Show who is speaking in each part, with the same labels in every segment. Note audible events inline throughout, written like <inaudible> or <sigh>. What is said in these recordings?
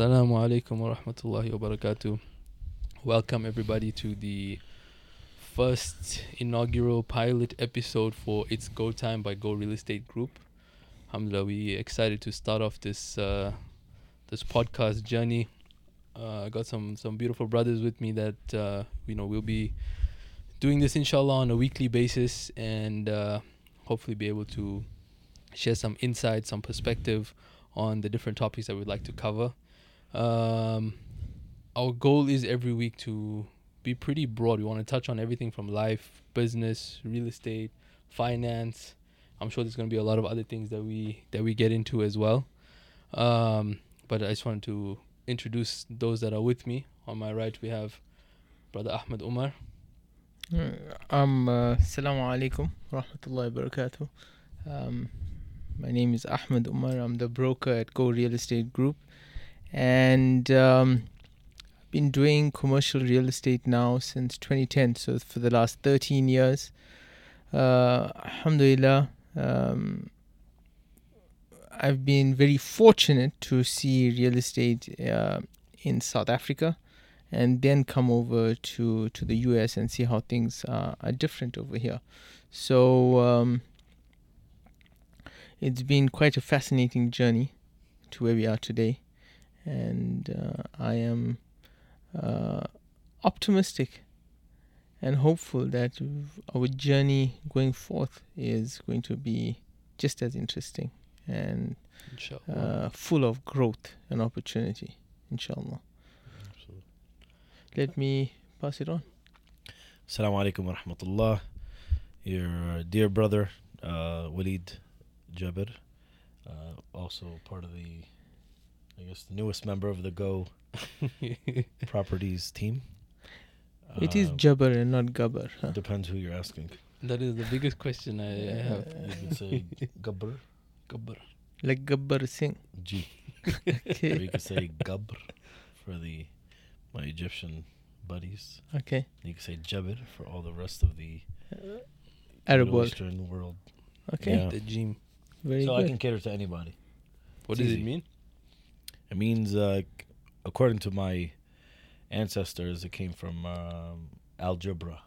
Speaker 1: Assalamu alaikum wa rahmatullahi wa barakatuh. Welcome everybody to the first inaugural pilot episode for It's Go Time by Go Real Estate Group. Alhamdulillah, we excited to start off this uh, this podcast journey. Uh, I got some some beautiful brothers with me that uh, you know we'll be doing this inshallah on a weekly basis and uh, hopefully be able to share some insight, some perspective on the different topics that we'd like to cover. Um, our goal is every week to be pretty broad. We want to touch on everything from life, business, real estate, finance. I'm sure there's going to be a lot of other things that we that we get into as well. Um, but I just wanted to introduce those that are with me. On my right, we have brother Ahmed Umar.
Speaker 2: Um, uh, Assalamu alaikum rahmatullahi barakatuh. Um, my name is Ahmed Umar. I'm the broker at Go Real Estate Group, and um, I've been doing commercial real estate now since 2010. So for the last 13 years, uh, Alhamdulillah, um, I've been very fortunate to see real estate uh, in South Africa and then come over to, to the US and see how things uh, are different over here. So um, it's been quite a fascinating journey to where we are today, and uh, I am uh, optimistic and hopeful that our journey going forth is going to be just as interesting and uh, full of growth and opportunity, inshallah. Absolutely. Let me pass it on.
Speaker 3: Assalamu alaikum wa rahmatullah. Your dear brother, uh, Walid Jabir, uh, also part of the, I guess, the newest member of the Go <laughs> Properties team.
Speaker 2: it is
Speaker 3: Uh,
Speaker 2: Jabbar and not Gabbar. huh?
Speaker 3: Depends who you're asking.
Speaker 1: that is the biggest question I, I have.
Speaker 3: You can say <laughs> Gabr,
Speaker 1: Gabbar.
Speaker 2: Like Gabbar Singh.
Speaker 3: G. Or
Speaker 2: Okay.
Speaker 3: you can say Gabr for the my Egyptian buddies.
Speaker 2: okay.
Speaker 3: You can say Jabir for all the rest of the
Speaker 2: Arab
Speaker 3: Middle
Speaker 2: world.
Speaker 3: Eastern world.
Speaker 2: Okay.
Speaker 3: Yeah.
Speaker 1: The gym.
Speaker 2: Very
Speaker 3: so I
Speaker 2: good.
Speaker 3: can cater to anybody.
Speaker 1: What
Speaker 3: It's
Speaker 1: does
Speaker 3: easy.
Speaker 1: it mean?
Speaker 3: It means, uh, according to my ancestors, it came from um, algebra.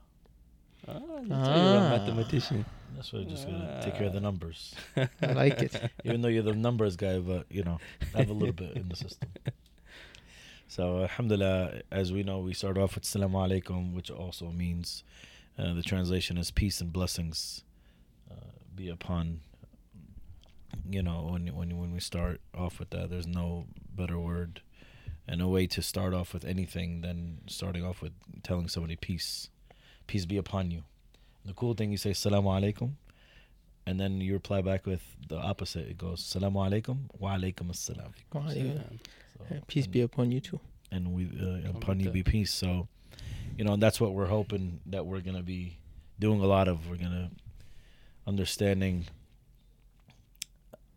Speaker 1: Ah, you tell you're a
Speaker 2: Ah.
Speaker 1: mathematician.
Speaker 3: That's why I'm just gonna take care of the numbers.
Speaker 2: I like it. <laughs>
Speaker 3: Even though you're the numbers guy, but you know, I have a little bit in the system. <laughs> So, alhamdulillah, as we know, we start off with Salaam alaikum, which also means uh, the translation is peace and blessings uh, be upon. You know, when when when we start off with that, there's no better word and a way to start off with anything than starting off with telling somebody peace, peace be upon you. The cool thing you say Salaam alaikum, and then you reply back with the opposite. It goes Salaam alaikum wa alaikum assalam.
Speaker 2: Wa.
Speaker 3: So,
Speaker 2: Peace
Speaker 3: and,
Speaker 2: be upon you too.
Speaker 3: and we uh, upon you be peace. So, you know, that's what we're hoping that we're gonna be doing a lot of. We're gonna understanding,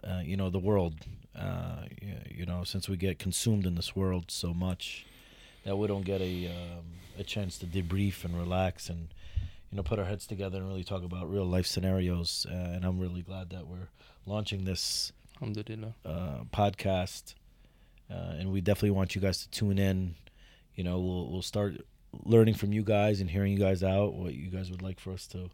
Speaker 3: uh, you know, the world. Uh, you know, since we get consumed in this world so much, that we don't get a um, a chance to debrief and relax and you know put our heads together and really talk about real life scenarios. Uh, and I'm really glad that we're launching this uh, podcast, uh, and we definitely want you guys to tune in. You know, we'll we'll start learning from you guys and hearing you guys out what you guys would like for us to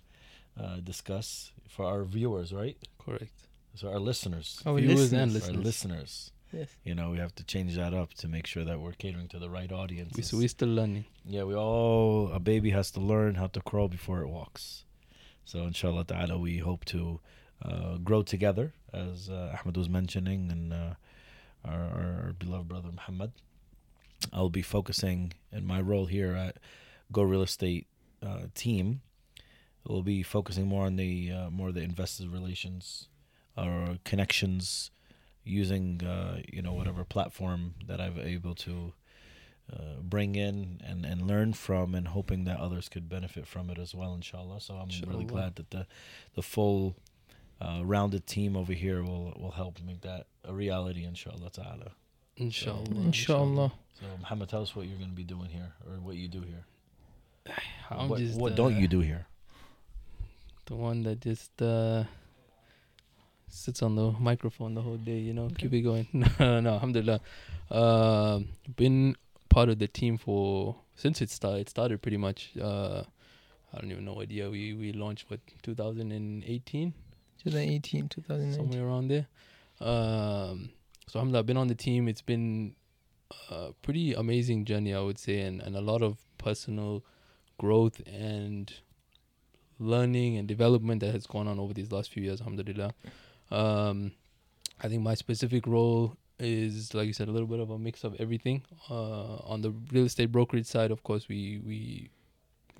Speaker 3: uh, discuss for our viewers, right?
Speaker 1: Correct.
Speaker 3: So our listeners,
Speaker 2: Our
Speaker 1: Viewers and
Speaker 2: listeners.
Speaker 3: our
Speaker 1: listeners.
Speaker 3: listeners.
Speaker 2: Yes.
Speaker 3: You know, we have to change that up to make sure that we're catering to the right audience.
Speaker 1: We, so we're still learning.
Speaker 3: Yeah, we all a baby has to learn how to crawl before it walks. So inshallah ta'ala we hope to uh, grow together as uh, Ahmed was mentioning and uh, our, our beloved brother Muhammad. I'll be focusing in my role here at Go Real Estate uh, team. We'll be focusing more on the uh, more the investor relations or connections using uh, you know whatever platform that I've able to uh, bring in and, and learn from and hoping that others could benefit from it as well inshallah. So i'm really glad that the the full uh, rounded team over here will will help make that a reality inshallah ta'ala.
Speaker 1: Inshallah.
Speaker 2: Inshallah.
Speaker 3: so muhammad tell us what you're going to be doing here or what you do here. <sighs>
Speaker 1: I'm
Speaker 3: what
Speaker 1: just,
Speaker 3: what
Speaker 1: uh,
Speaker 3: don't you do here?
Speaker 1: The one that just uh, sits on the microphone the whole day. You know, keep it going. <laughs> no, no, alhamdulillah. Um, been part of the team for since it started. It started pretty much. Uh, I don't even know what year we we launched. What 2018,
Speaker 2: 2018, 2019.
Speaker 1: somewhere around there. Um, so alhamdulillah, I've been on the team. It's been a pretty amazing journey, I would say, and, and a lot of personal growth and learning and development that has gone on over these last few years, alhamdulillah. Um, I think my specific role is, like you said, a little bit of a mix of everything. Uh, on the real estate brokerage side, of course, we we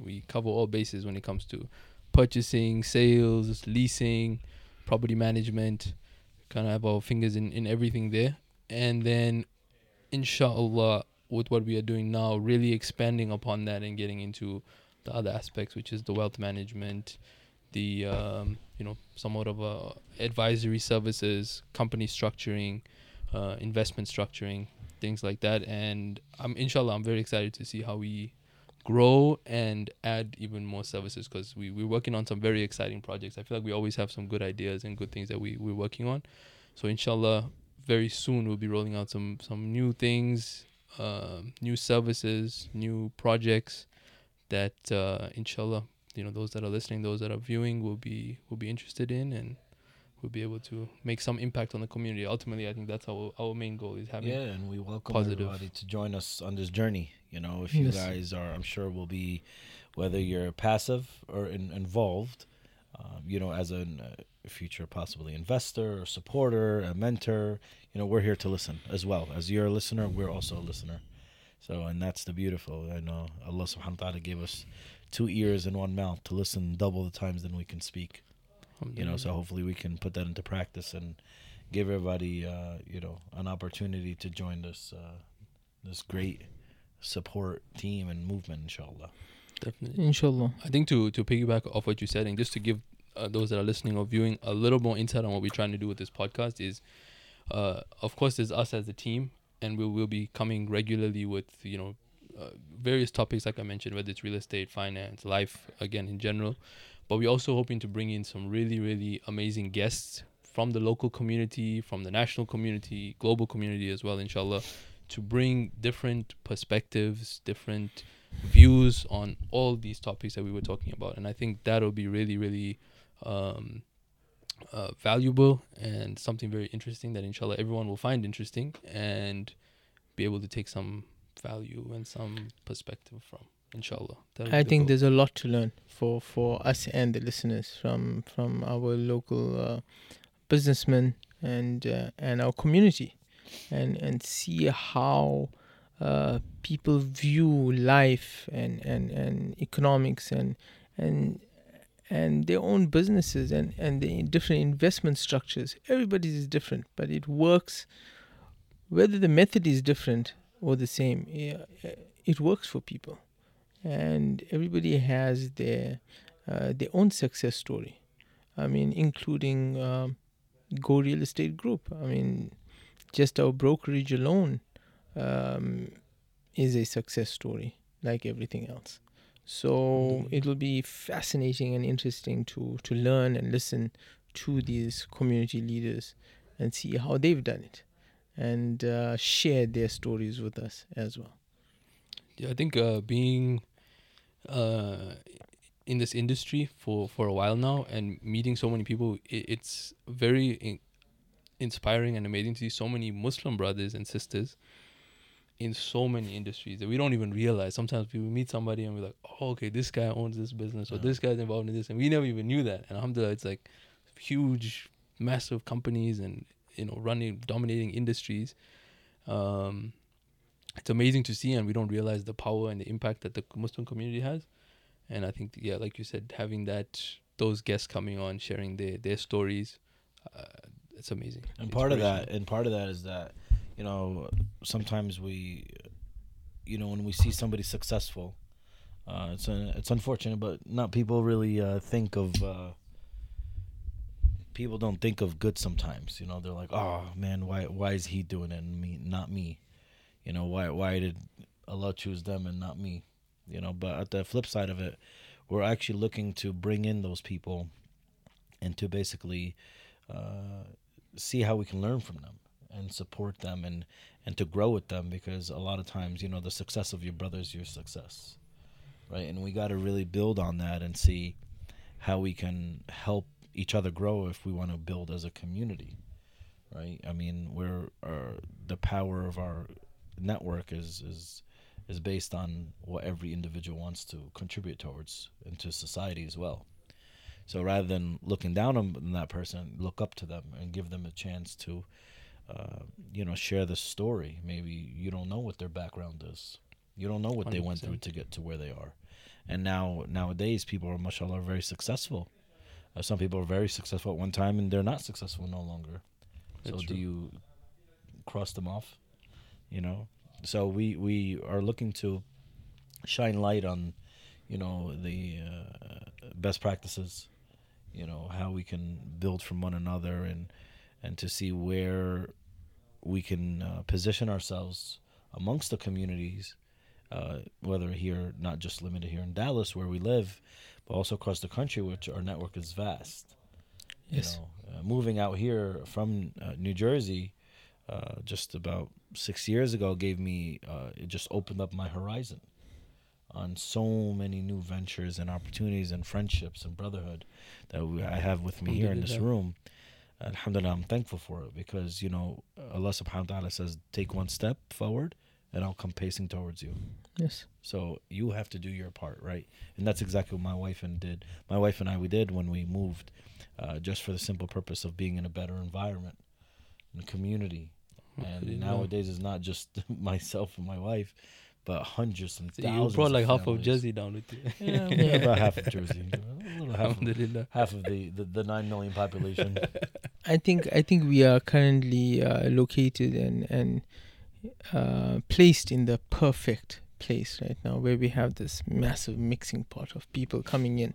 Speaker 1: we cover all bases when it comes to purchasing, sales, leasing, property management. Kind of have our fingers in, in everything there. And then, inshallah, with what we are doing now, really expanding upon that and getting into the other aspects, which is the wealth management, the um, you know somewhat of a advisory services, company structuring, uh, investment structuring, things like that. And I'm inshallah, I'm very excited to see how we grow and add even more services because we, we're working on some very exciting projects. I feel like we always have some good ideas and good things that we, we're working on. So inshallah, very soon we'll be rolling out some some new things, um, new services, new projects that uh, inshallah, you know, those that are listening, those that are viewing will be will be interested in and we'll be able to make some impact on the community. Ultimately, I think that's our our main goal is having
Speaker 3: yeah, and we welcome
Speaker 1: positive.
Speaker 3: everybody to join us on this journey. You know, if you
Speaker 2: Yes.
Speaker 3: guys are, I'm sure will be, whether you're passive or in, involved, um, you know, as a uh, future possibly investor or supporter, a mentor, you know, we're here to listen as well. As you're a listener, we're also a listener. So, and that's the beautiful. I know Allah subhanahu wa ta'ala gave us two ears and one mouth to listen double the times than we can speak you know so hopefully we can put that into practice and give everybody uh, you know an opportunity to join this uh, this great support team and movement inshallah
Speaker 1: definitely.
Speaker 2: Inshallah.
Speaker 1: I think to to piggyback off what you said, and just to give uh, those that are listening or viewing a little more insight on what we're trying to do with this podcast is, uh, of course, there's us as a team, and we will be coming regularly with you know uh, various topics like I mentioned, whether it's real estate, finance, life, again in general. But we're also hoping to bring in some really really amazing guests from the local community, from the national community, global community as well, inshallah, to bring different perspectives, different views on all these topics that we were talking about and i think that'll be really really um, uh, valuable and something very interesting that inshallah everyone will find interesting and be able to take some value and some perspective from inshallah
Speaker 2: I think
Speaker 1: goal.
Speaker 2: there's a lot to learn for for us and the listeners from from our local uh, businessmen and uh, and our community, and and see how uh, people view life and and and economics and and and their own businesses and and the different investment structures. Everybody's is different, but it works. Whether the method is different or the same, it works for people and everybody has their uh, their own success story. I mean, including um, Go Real Estate Group. I mean, just our brokerage alone um, is a success story, like everything else. So it will be fascinating and interesting to to learn and listen to these community leaders and see how they've done it, and uh, share their stories with us as well.
Speaker 1: Yeah, I think uh, being uh, in this industry for, for a while now and meeting so many people, it, it's very in- inspiring and amazing to see so many Muslim brothers and sisters in so many industries that we don't even realize. Sometimes we meet somebody and we're like, oh, okay, this guy owns this business or
Speaker 3: Yeah.
Speaker 1: this guy's involved in this. And we never even knew that. And alhamdulillah, it's like huge, massive companies and, you know, running, dominating industries. Um, it's amazing to see and we don't realize the power and the impact that the muslim community has. And i think yeah like you said having that those guests coming on sharing their their stories uh, it's amazing.
Speaker 3: And part of that and part of that is that you know sometimes we you know when we see somebody successful uh, it's uh it's unfortunate but not people really uh, think of uh, people don't think of good sometimes you know they're like oh man why why is he doing it and me not me? You know why why did Allah choose them and not me? You know but at the flip side of it we're actually looking to bring in those people and to basically uh, see how we can learn from them and support them and and to grow with them because a lot of times you know the success of your brother is your success right? And we got to really build on that and see how we can help each other grow if we want to build as a community right? I mean we're uh, the power of our network is is is based on what every individual wants to contribute towards into society as well. So rather than looking down on that person look up to them and give them a chance to uh, you know share the story. Maybe you don't know what their background is. You don't know what they went through to get to where they are. And now nowadays people are mashallah very successful uh, some people are very successful at one time and they're not successful no longer. So
Speaker 1: That's
Speaker 3: do you cross them off you know? So we we are looking to shine light on you know the uh, best practices you know how we can build from one another and and to see where we can uh, position ourselves amongst the communities uh, whether here not just limited here in Dallas where we live but also across the country which our network is vast
Speaker 2: Yes.
Speaker 3: you know, uh, moving out here from uh, New Jersey uh, just about six years ago gave me uh, it just opened up my horizon on so many new ventures and opportunities and friendships and brotherhood that we, I have with me here in this room. Alhamdulillah, I'm thankful for it because you know Allah Subhanahu wa Taala says, "Take one step forward, and I'll come pacing towards you."
Speaker 2: Yes.
Speaker 3: So you have to do your part, right? And that's exactly what my wife and did. My wife and I we did when we moved, uh, just for the simple purpose of being in a better environment and community. And
Speaker 1: Alhamdulillah.
Speaker 3: nowadays it's not just <laughs> myself and my wife, but hundreds and
Speaker 1: So you
Speaker 3: thousands.
Speaker 1: brought
Speaker 3: of
Speaker 1: like half of. Jersey down with you.
Speaker 3: Yeah, yeah, about half of <laughs> Jersey. A little half, of, half of the, the, the nine million population. <laughs>
Speaker 2: I think I think we are currently uh, located and and uh, placed in the perfect place right now, where we have this massive mixing pot of people coming in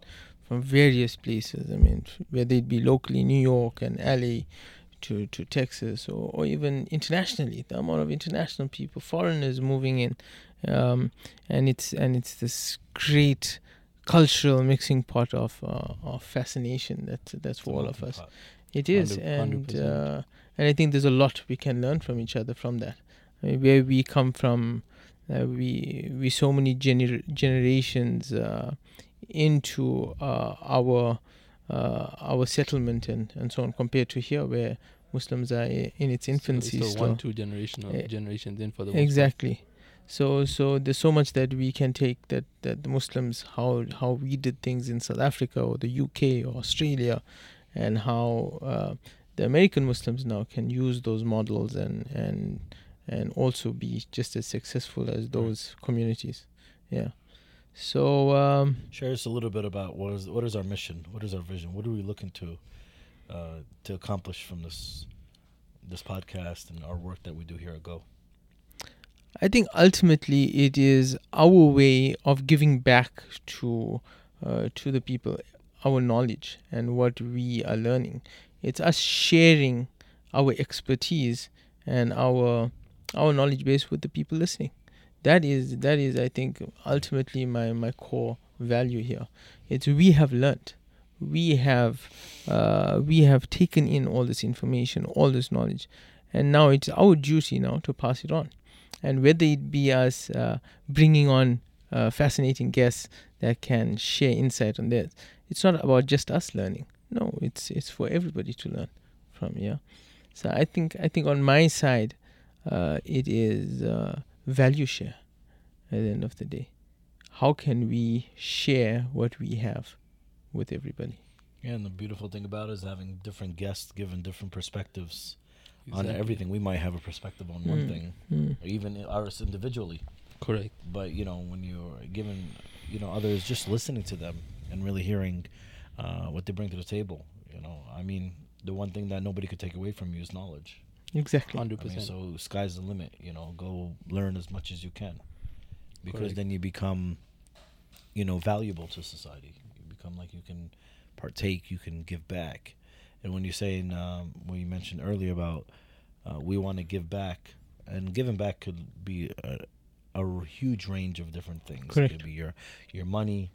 Speaker 2: from various places. I mean, whether it be locally New York and LA to to Texas, or, or even internationally, the amount of international people, foreigners moving in, um, and it's and it's this great cultural mixing pot of uh, of fascination that that's for all of us. It is,
Speaker 1: Hundred-
Speaker 2: and uh, and I think there's a lot we can learn from each other from that. I mean, where we come from, we we so many gener- generations uh, into uh, our uh, our settlement and, and so on, compared to here where Muslims are in its infancy.
Speaker 1: So, one, two generational
Speaker 2: Eh,
Speaker 1: generations in for the
Speaker 2: exactly so so there's so much that we can take that that the muslims how how we did things in south africa or the uk or australia and how uh, the american muslims now can use those models and and and also be just as successful as those communities. Yeah. So um
Speaker 3: Share us a little bit about what is what is our mission, what is our vision, what are we looking to uh, to accomplish from this this podcast and our work that we do here at Go.
Speaker 2: I think ultimately it is our way of giving back to uh, to the people our knowledge and what we are learning. It's us sharing our expertise and our our knowledge base with the people listening. That is that is I think ultimately my my core value here. It's we have learned, we have uh, we have taken in all this information, all this knowledge, and now it's our duty now to pass it on and whether it be us uh, bringing on uh, fascinating guests that can share insight on this it's not about just us learning no it's it's for everybody to learn from yeah so i think i think on my side uh, it is uh, value share at the end of the day how can we share what we have with everybody
Speaker 3: Yeah, and the beautiful thing about it is having different guests giving different perspectives on everything. We might have a perspective on one
Speaker 2: Mm.
Speaker 3: thing,
Speaker 2: Mm.
Speaker 3: or even ours individually.
Speaker 1: Correct.
Speaker 3: But you know, when you're given, you know, others just listening to them and really hearing uh, what they bring to the table. You know, I mean, the one thing that nobody could take away from you is knowledge.
Speaker 2: Exactly
Speaker 1: Hundred
Speaker 3: I mean,
Speaker 1: percent.
Speaker 3: so sky's the limit. You know, go learn as much as you can, because
Speaker 1: Correct.
Speaker 3: then you become, you know, valuable to society. You become like you can partake, you can give back. And when you're saying, um, when you mentioned earlier about uh, we want to give back, and giving back could be a, a huge range of different things.
Speaker 2: Correct.
Speaker 3: It could be your your money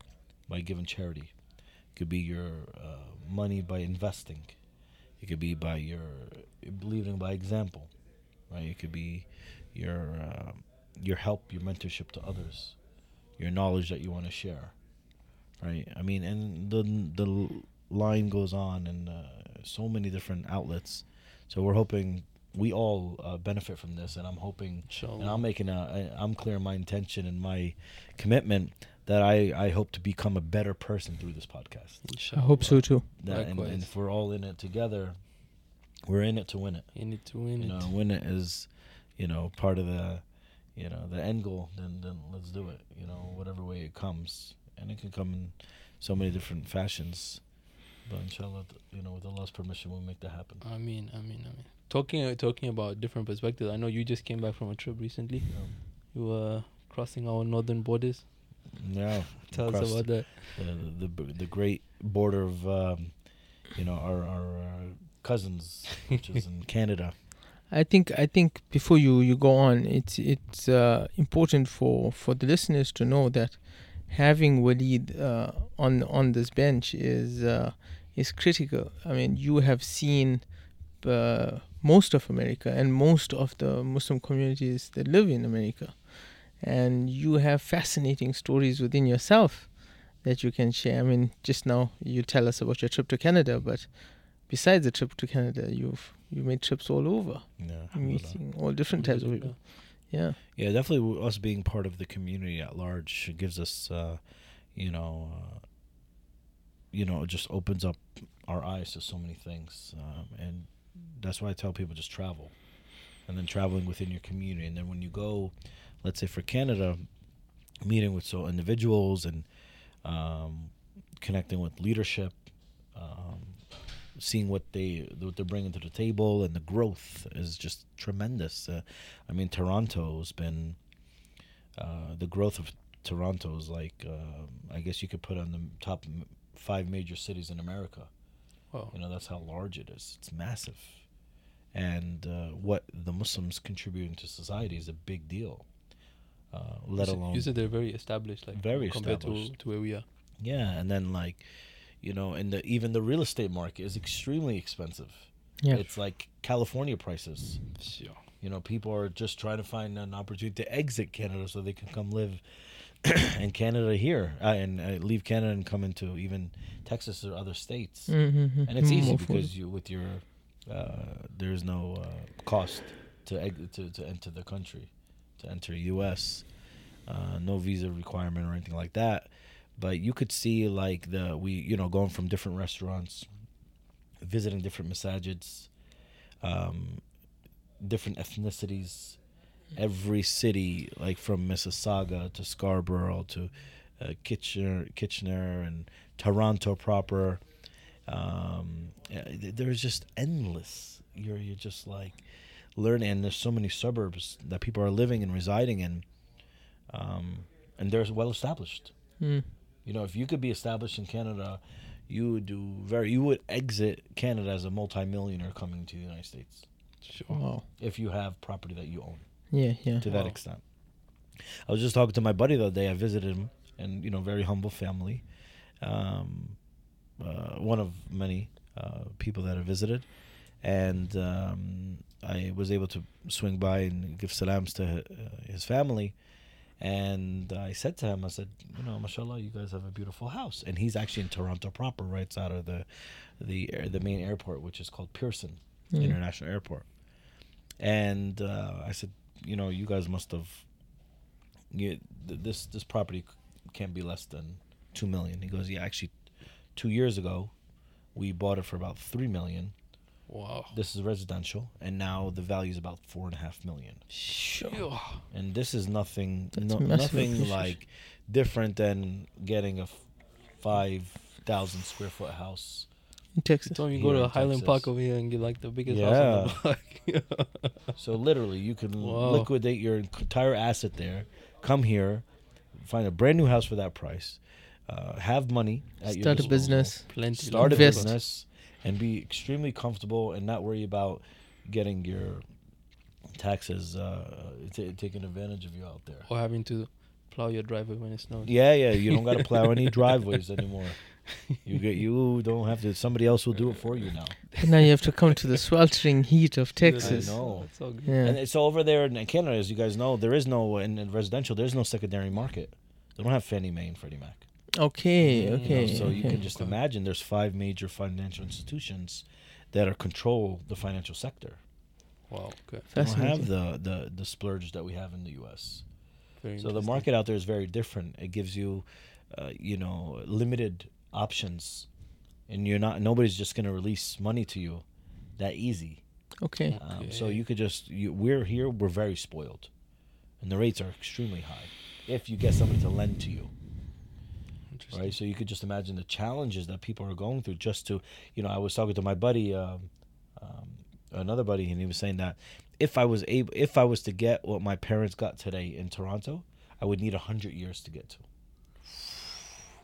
Speaker 3: by giving charity. It could be your uh, money by investing. It could be by your leading by example, right? It could be your uh, your help, your mentorship to others, your knowledge that you want to share, right? I mean, and the the line goes on in uh, so many different outlets. So we're hoping we all uh, benefit from this, and I'm hoping,
Speaker 1: Inshallah.
Speaker 3: and I'm making a, I- I'm clear in my intention and my commitment that I I hope to become a better person through this podcast.
Speaker 2: I hope so too.
Speaker 3: That, and, and if we're all in it together, we're in it to win it.
Speaker 1: You need to win
Speaker 3: You know,
Speaker 1: it.
Speaker 3: win it is, you know, part of the, you know, the end goal. Then then let's do it. You know, whatever way it comes, and it can come in so many different fashions. But inshallah, you know, with Allah's permission, we'll make that happen.
Speaker 1: I mean, I mean, I mean. Talking talking about different perspectives. I know you just came back from a trip recently. You were crossing our northern borders.
Speaker 3: Yeah. <laughs>
Speaker 1: Tell us about that.
Speaker 3: the, the the great border of, um, you know, our our uh, cousins, which is in <laughs> Canada.
Speaker 2: I think I think before you, you go on, it's it's uh, important for, for the listeners to know that having Walid uh, on on this bench is uh, is critical. I mean, you have seen uh, most of America and most of the Muslim communities that live in America, and you have fascinating stories within yourself that you can share. I mean, just now you tell us about your trip to Canada, but besides the trip to Canada, you've you made trips all over
Speaker 3: Yeah.
Speaker 2: meeting all different types of people. Yeah.
Speaker 3: Yeah, definitely. Us being part of the community at large gives us, uh, you know, uh, you know, it just opens up our eyes to so many things, um, and that's why I tell people just travel, and then traveling within your community, and then when you go, let's say for Canada, meeting with so individuals and um, connecting with leadership. Um, seeing what they what they're bringing to the table and the growth is just tremendous. Uh, I mean, Toronto's been uh, the growth of Toronto is like um I guess you could put on the top five major cities in America.
Speaker 1: Wow.
Speaker 3: You know that's how large it is. It's massive, and uh, what the Muslims contributing to society is a big deal. Uh, let
Speaker 1: you said,
Speaker 3: alone
Speaker 1: you said they're very established, like
Speaker 3: Very
Speaker 1: compared to,
Speaker 3: established.
Speaker 1: to where we are.
Speaker 3: yeah, and then like, you know, and the even the real estate market is extremely expensive.
Speaker 2: Yeah.
Speaker 3: It's like California prices.
Speaker 1: Sure.
Speaker 3: You know, people are just trying to find an opportunity to exit Canada so they can come live <clears throat> in Canada here uh, and uh, leave Canada and come into even Texas or other states.
Speaker 2: Mm-hmm.
Speaker 3: And it's easy because you with your uh, there's no uh, cost to, to to enter the country, to enter U.S. Uh, no visa requirement or anything like that. But you could see like the we you know going from different restaurants, visiting different masajids, um, different ethnicities. Every city, like from Mississauga to Scarborough to uh, Kitchener, Kitchener, and Toronto proper. Um, there's just endless. You're you're just like learning, and there's so many suburbs that people are living and residing in, um, and they're well established.
Speaker 2: Mm.
Speaker 3: You know, if you could be established in Canada, you would do very. You would exit Canada as a multimillionaire coming to the United States
Speaker 1: Sure.
Speaker 2: Wow.
Speaker 3: if you have property that you own
Speaker 2: Yeah, yeah.
Speaker 3: to that
Speaker 1: Wow.
Speaker 3: extent. I was just talking to my buddy the other day. I visited him, and you know, very humble family. Um, uh, one of many uh, people that I visited, and um, I was able to swing by and give salams to uh, his family. And I said to him, I said, you know, mashallah, you guys have a beautiful house. And he's actually in Toronto proper, right out of the the air- the main airport, which is called Pearson
Speaker 2: Mm.
Speaker 3: International Airport. And uh, I said, you know, you guys must have. You, this this property can't be less than two million. He goes, yeah, actually, two years ago, we bought it for about three million.
Speaker 1: Wow.
Speaker 3: This is residential, and now the value is about four and a half million.
Speaker 1: Sure.
Speaker 3: And this is nothing, no, nothing <laughs> like different than getting a five thousand square foot house.
Speaker 2: In Texas.
Speaker 1: So you go to
Speaker 3: in
Speaker 1: Highland
Speaker 3: Texas.
Speaker 1: Park over here and get like the biggest house on the block. <laughs>
Speaker 3: So literally, you can
Speaker 1: Wow.
Speaker 3: liquidate your entire asset there, come here, find a brand new house for that price, uh, have money at your
Speaker 2: Start a business.
Speaker 1: Plenty.
Speaker 3: start a business, and be extremely comfortable and not worry about getting your taxes uh, t- taking advantage of you out there.
Speaker 1: Or having to plow your driveway when it snows.
Speaker 3: Yeah, yeah, you don't got to plow any <laughs> driveways anymore. You get you don't have to. Somebody else will do it for you now.
Speaker 2: But <laughs> now you have to come to the sweltering heat of Texas.
Speaker 3: I know.
Speaker 1: That's all good.
Speaker 2: Yeah.
Speaker 3: And it's over there in Canada, as you guys know, there is no in, in residential. There's no secondary market. They don't have Fannie Mae and Freddie Mac.
Speaker 2: Okay,
Speaker 1: Mm,
Speaker 3: You know,
Speaker 2: okay.
Speaker 3: so you can just imagine there's five major financial institutions that are control the financial sector.
Speaker 1: Wow. Okay.
Speaker 3: They don't have the, the the splurge that we have in the U.S.
Speaker 1: Very
Speaker 3: So the market out there is very different. It gives you, uh, you know, limited options, and you're not. Nobody's just going to release money to you that easy.
Speaker 2: Okay.
Speaker 3: Um, so you could just. You, we're here. We're very spoiled, and the rates are extremely high. If you get somebody to lend to you, right? So you could just imagine the challenges that people are going through just to, you know, I was talking to my buddy, um, um, another buddy, and he was saying that if I was able, if I was to get what my parents got today in Toronto, I would need a hundred years to get to.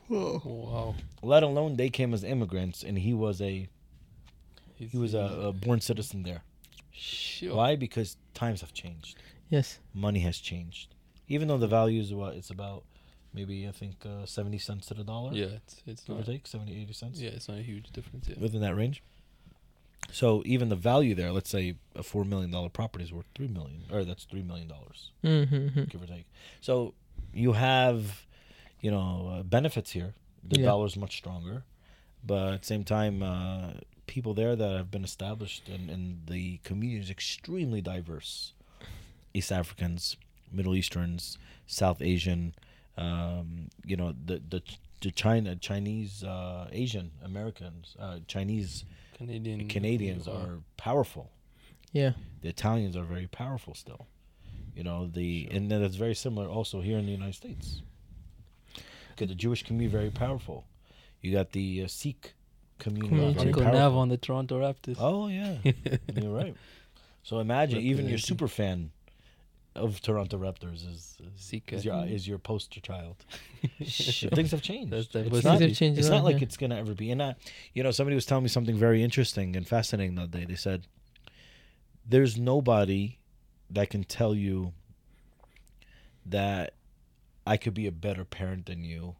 Speaker 1: Wow.
Speaker 3: Let alone they came as immigrants, and he was a he was a, a born citizen there.
Speaker 1: Sure.
Speaker 3: Why? Because times have changed,
Speaker 2: Yes.
Speaker 3: money has changed. Even though the value is what it's about, maybe I think uh, seventy cents to the dollar.
Speaker 1: Yeah, it's it's
Speaker 3: give or
Speaker 1: not.
Speaker 3: take 70, 80 cents.
Speaker 1: Yeah, it's not a huge difference. Yeah.
Speaker 3: within that range. So even the value there, let's say a four million dollar property is worth three million, or that's three million dollars,
Speaker 2: Mm-hmm.
Speaker 3: give or take. So you have, you know, uh, benefits here. The
Speaker 2: Yeah.
Speaker 3: dollar's much stronger, but at the same time, uh, people there that have been established and, and the community is extremely diverse. East Africans, Middle Easterns, South Asian, um, you know, the the the China Chinese, uh, Asian Americans, uh, Chinese
Speaker 1: Canadian
Speaker 3: Canadians are powerful.
Speaker 2: Yeah.
Speaker 3: The Italians are very powerful still. You know the
Speaker 1: Sure.
Speaker 3: and then it's very similar also here in the United States. The Jewish community very powerful. You got the uh, Sikh community
Speaker 1: Uncle Nav on the Toronto Raptors.
Speaker 3: Oh yeah, <laughs> you're right. So imagine even your super fan of Toronto Raptors is is,
Speaker 1: Sikh,
Speaker 3: is your is your poster child. <laughs>
Speaker 1: Sure.
Speaker 3: Things have changed.
Speaker 1: That's
Speaker 3: It's not,
Speaker 2: have changed
Speaker 3: it's not like
Speaker 2: yeah.
Speaker 3: it's gonna ever be. And I, you know, somebody was telling me something very interesting and fascinating that day. They said, "There's nobody that can tell you that I could be a better parent than you."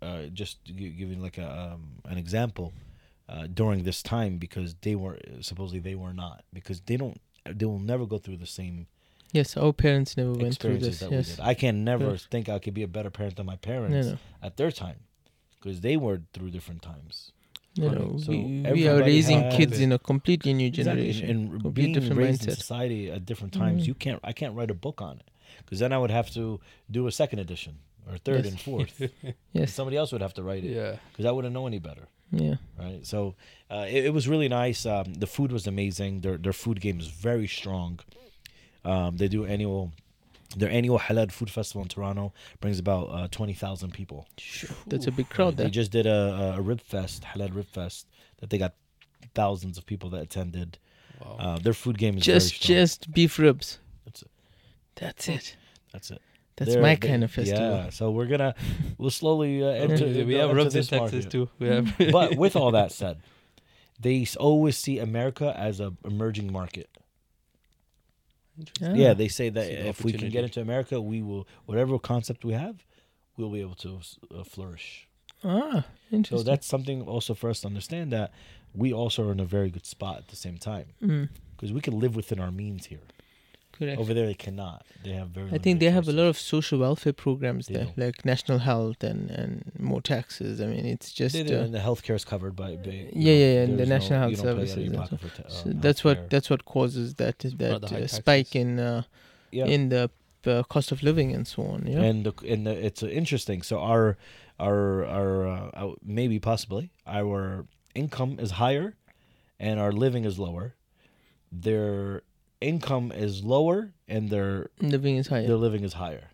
Speaker 3: Uh, just giving like a um, an example uh, during this time because they were supposedly they were not because they don't they will never go through the same
Speaker 2: Yes. Our parents never went through this.
Speaker 3: that
Speaker 2: Yes.
Speaker 3: we did. I can never
Speaker 2: Correct.
Speaker 3: think I could be a better parent than my parents
Speaker 2: No, no.
Speaker 3: at their time because they were through different times.
Speaker 2: No, no.
Speaker 3: Correct. So
Speaker 2: we, we are raising kids in a completely new
Speaker 3: Exactly.
Speaker 2: generation.
Speaker 3: And, and being raised in society at different times,
Speaker 2: Mhm.
Speaker 3: you can't. I can't write a book on it because then I would have to do a second edition or third
Speaker 2: Yes.
Speaker 3: and fourth. <laughs>
Speaker 2: Yes.
Speaker 3: Somebody else would have to write it
Speaker 1: yeah.
Speaker 3: because I wouldn't know any better.
Speaker 2: Yeah.
Speaker 3: right? So uh, it, it was really nice. Um, the food was amazing. Their their food game is very strong. Um, they do annual their annual halal food festival in Toronto brings about uh, twenty thousand people.
Speaker 2: That's a big crowd
Speaker 3: They
Speaker 2: there.
Speaker 3: just did a, a rib fest, halal rib fest, that they got thousands of people that attended.
Speaker 1: Wow.
Speaker 3: Uh, their food game is
Speaker 2: Just
Speaker 3: very
Speaker 2: just beef ribs.
Speaker 3: That's it.
Speaker 2: That's it.
Speaker 3: That's it. They're-
Speaker 2: my
Speaker 3: they-
Speaker 2: kind of festival.
Speaker 3: Yeah, so we're gonna we'll slowly uh, <laughs> enter.
Speaker 1: we
Speaker 3: go
Speaker 1: have
Speaker 3: into
Speaker 1: rubs in Texas
Speaker 3: market.
Speaker 1: too. We have. <laughs>
Speaker 3: but <laughs> with all that said, they always see America as a emerging market.
Speaker 1: Interesting.
Speaker 2: Ah.
Speaker 3: Yeah, they say that
Speaker 1: See the
Speaker 3: if we can get into America, we will whatever concept we have, we'll be able to uh, flourish.
Speaker 2: Ah, interesting.
Speaker 3: So that's something also for us to understand that we also are in a very good spot at the same time
Speaker 2: Mm,
Speaker 3: because we can live within our means here.
Speaker 2: Correct.
Speaker 3: Over there, they cannot. They have very.
Speaker 2: I think they
Speaker 3: limited
Speaker 2: have a lot of social welfare programs
Speaker 3: They
Speaker 2: there,
Speaker 3: do.
Speaker 2: like national health and, and more taxes. I mean, it's just
Speaker 3: They
Speaker 2: uh,
Speaker 3: and the healthcare is covered by. by
Speaker 2: Yeah, yeah, yeah, and the National
Speaker 3: no,
Speaker 2: Health
Speaker 3: you don't pay out of
Speaker 2: Services
Speaker 3: your
Speaker 2: and
Speaker 3: pocket for
Speaker 2: so
Speaker 3: um,
Speaker 2: that's what that's what causes that that uh, spike in uh,
Speaker 3: yeah.
Speaker 2: in the uh, cost of living and so on. Yeah.
Speaker 3: and the, and the, it's uh, interesting. So our our our uh, uh, maybe possibly our income is higher, and our living is lower. Their income is lower, and their
Speaker 2: living is higher.
Speaker 3: their living is higher.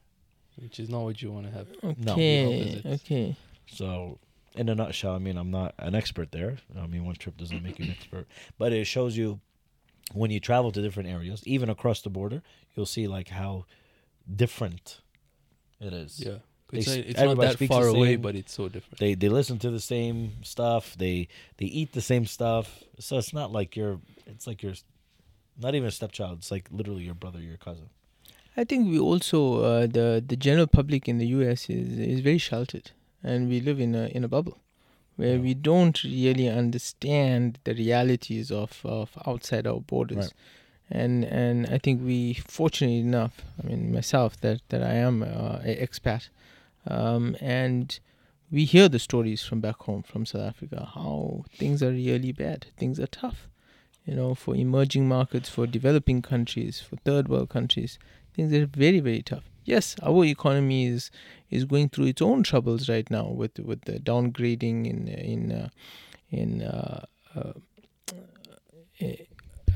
Speaker 1: Which is not what you want to have.
Speaker 2: Okay.
Speaker 1: opposite.
Speaker 2: okay.
Speaker 3: So, in a nutshell, I mean, I'm not an expert there. I mean, one trip doesn't make you an expert, but it shows you when you travel to different areas, even across the border, you'll see like how different it is.
Speaker 1: Yeah.
Speaker 3: They
Speaker 1: It's, not, it's not that far
Speaker 3: the
Speaker 1: away,
Speaker 3: same-
Speaker 1: but it's so different.
Speaker 3: They they listen to the same stuff. They they eat the same stuff. So it's not like you're. It's like you're, not even a stepchild. It's like literally your brother, your cousin.
Speaker 2: I think we also uh, the the general public in the U.S. is is very sheltered. and we live in a in a bubble where
Speaker 3: Yeah.
Speaker 2: we don't really understand the realities of, of outside our borders.
Speaker 3: Right.
Speaker 2: And and I think we, fortunately enough, I mean myself, that that I am uh, a expat, um, and we hear the stories from back home, from South Africa, how things are really bad. Things are tough, you know, for emerging markets, for developing countries, for third world countries. Things are very very tough. Yes, our economy is is going through its own troubles right now with with the downgrading in in uh, in uh, uh,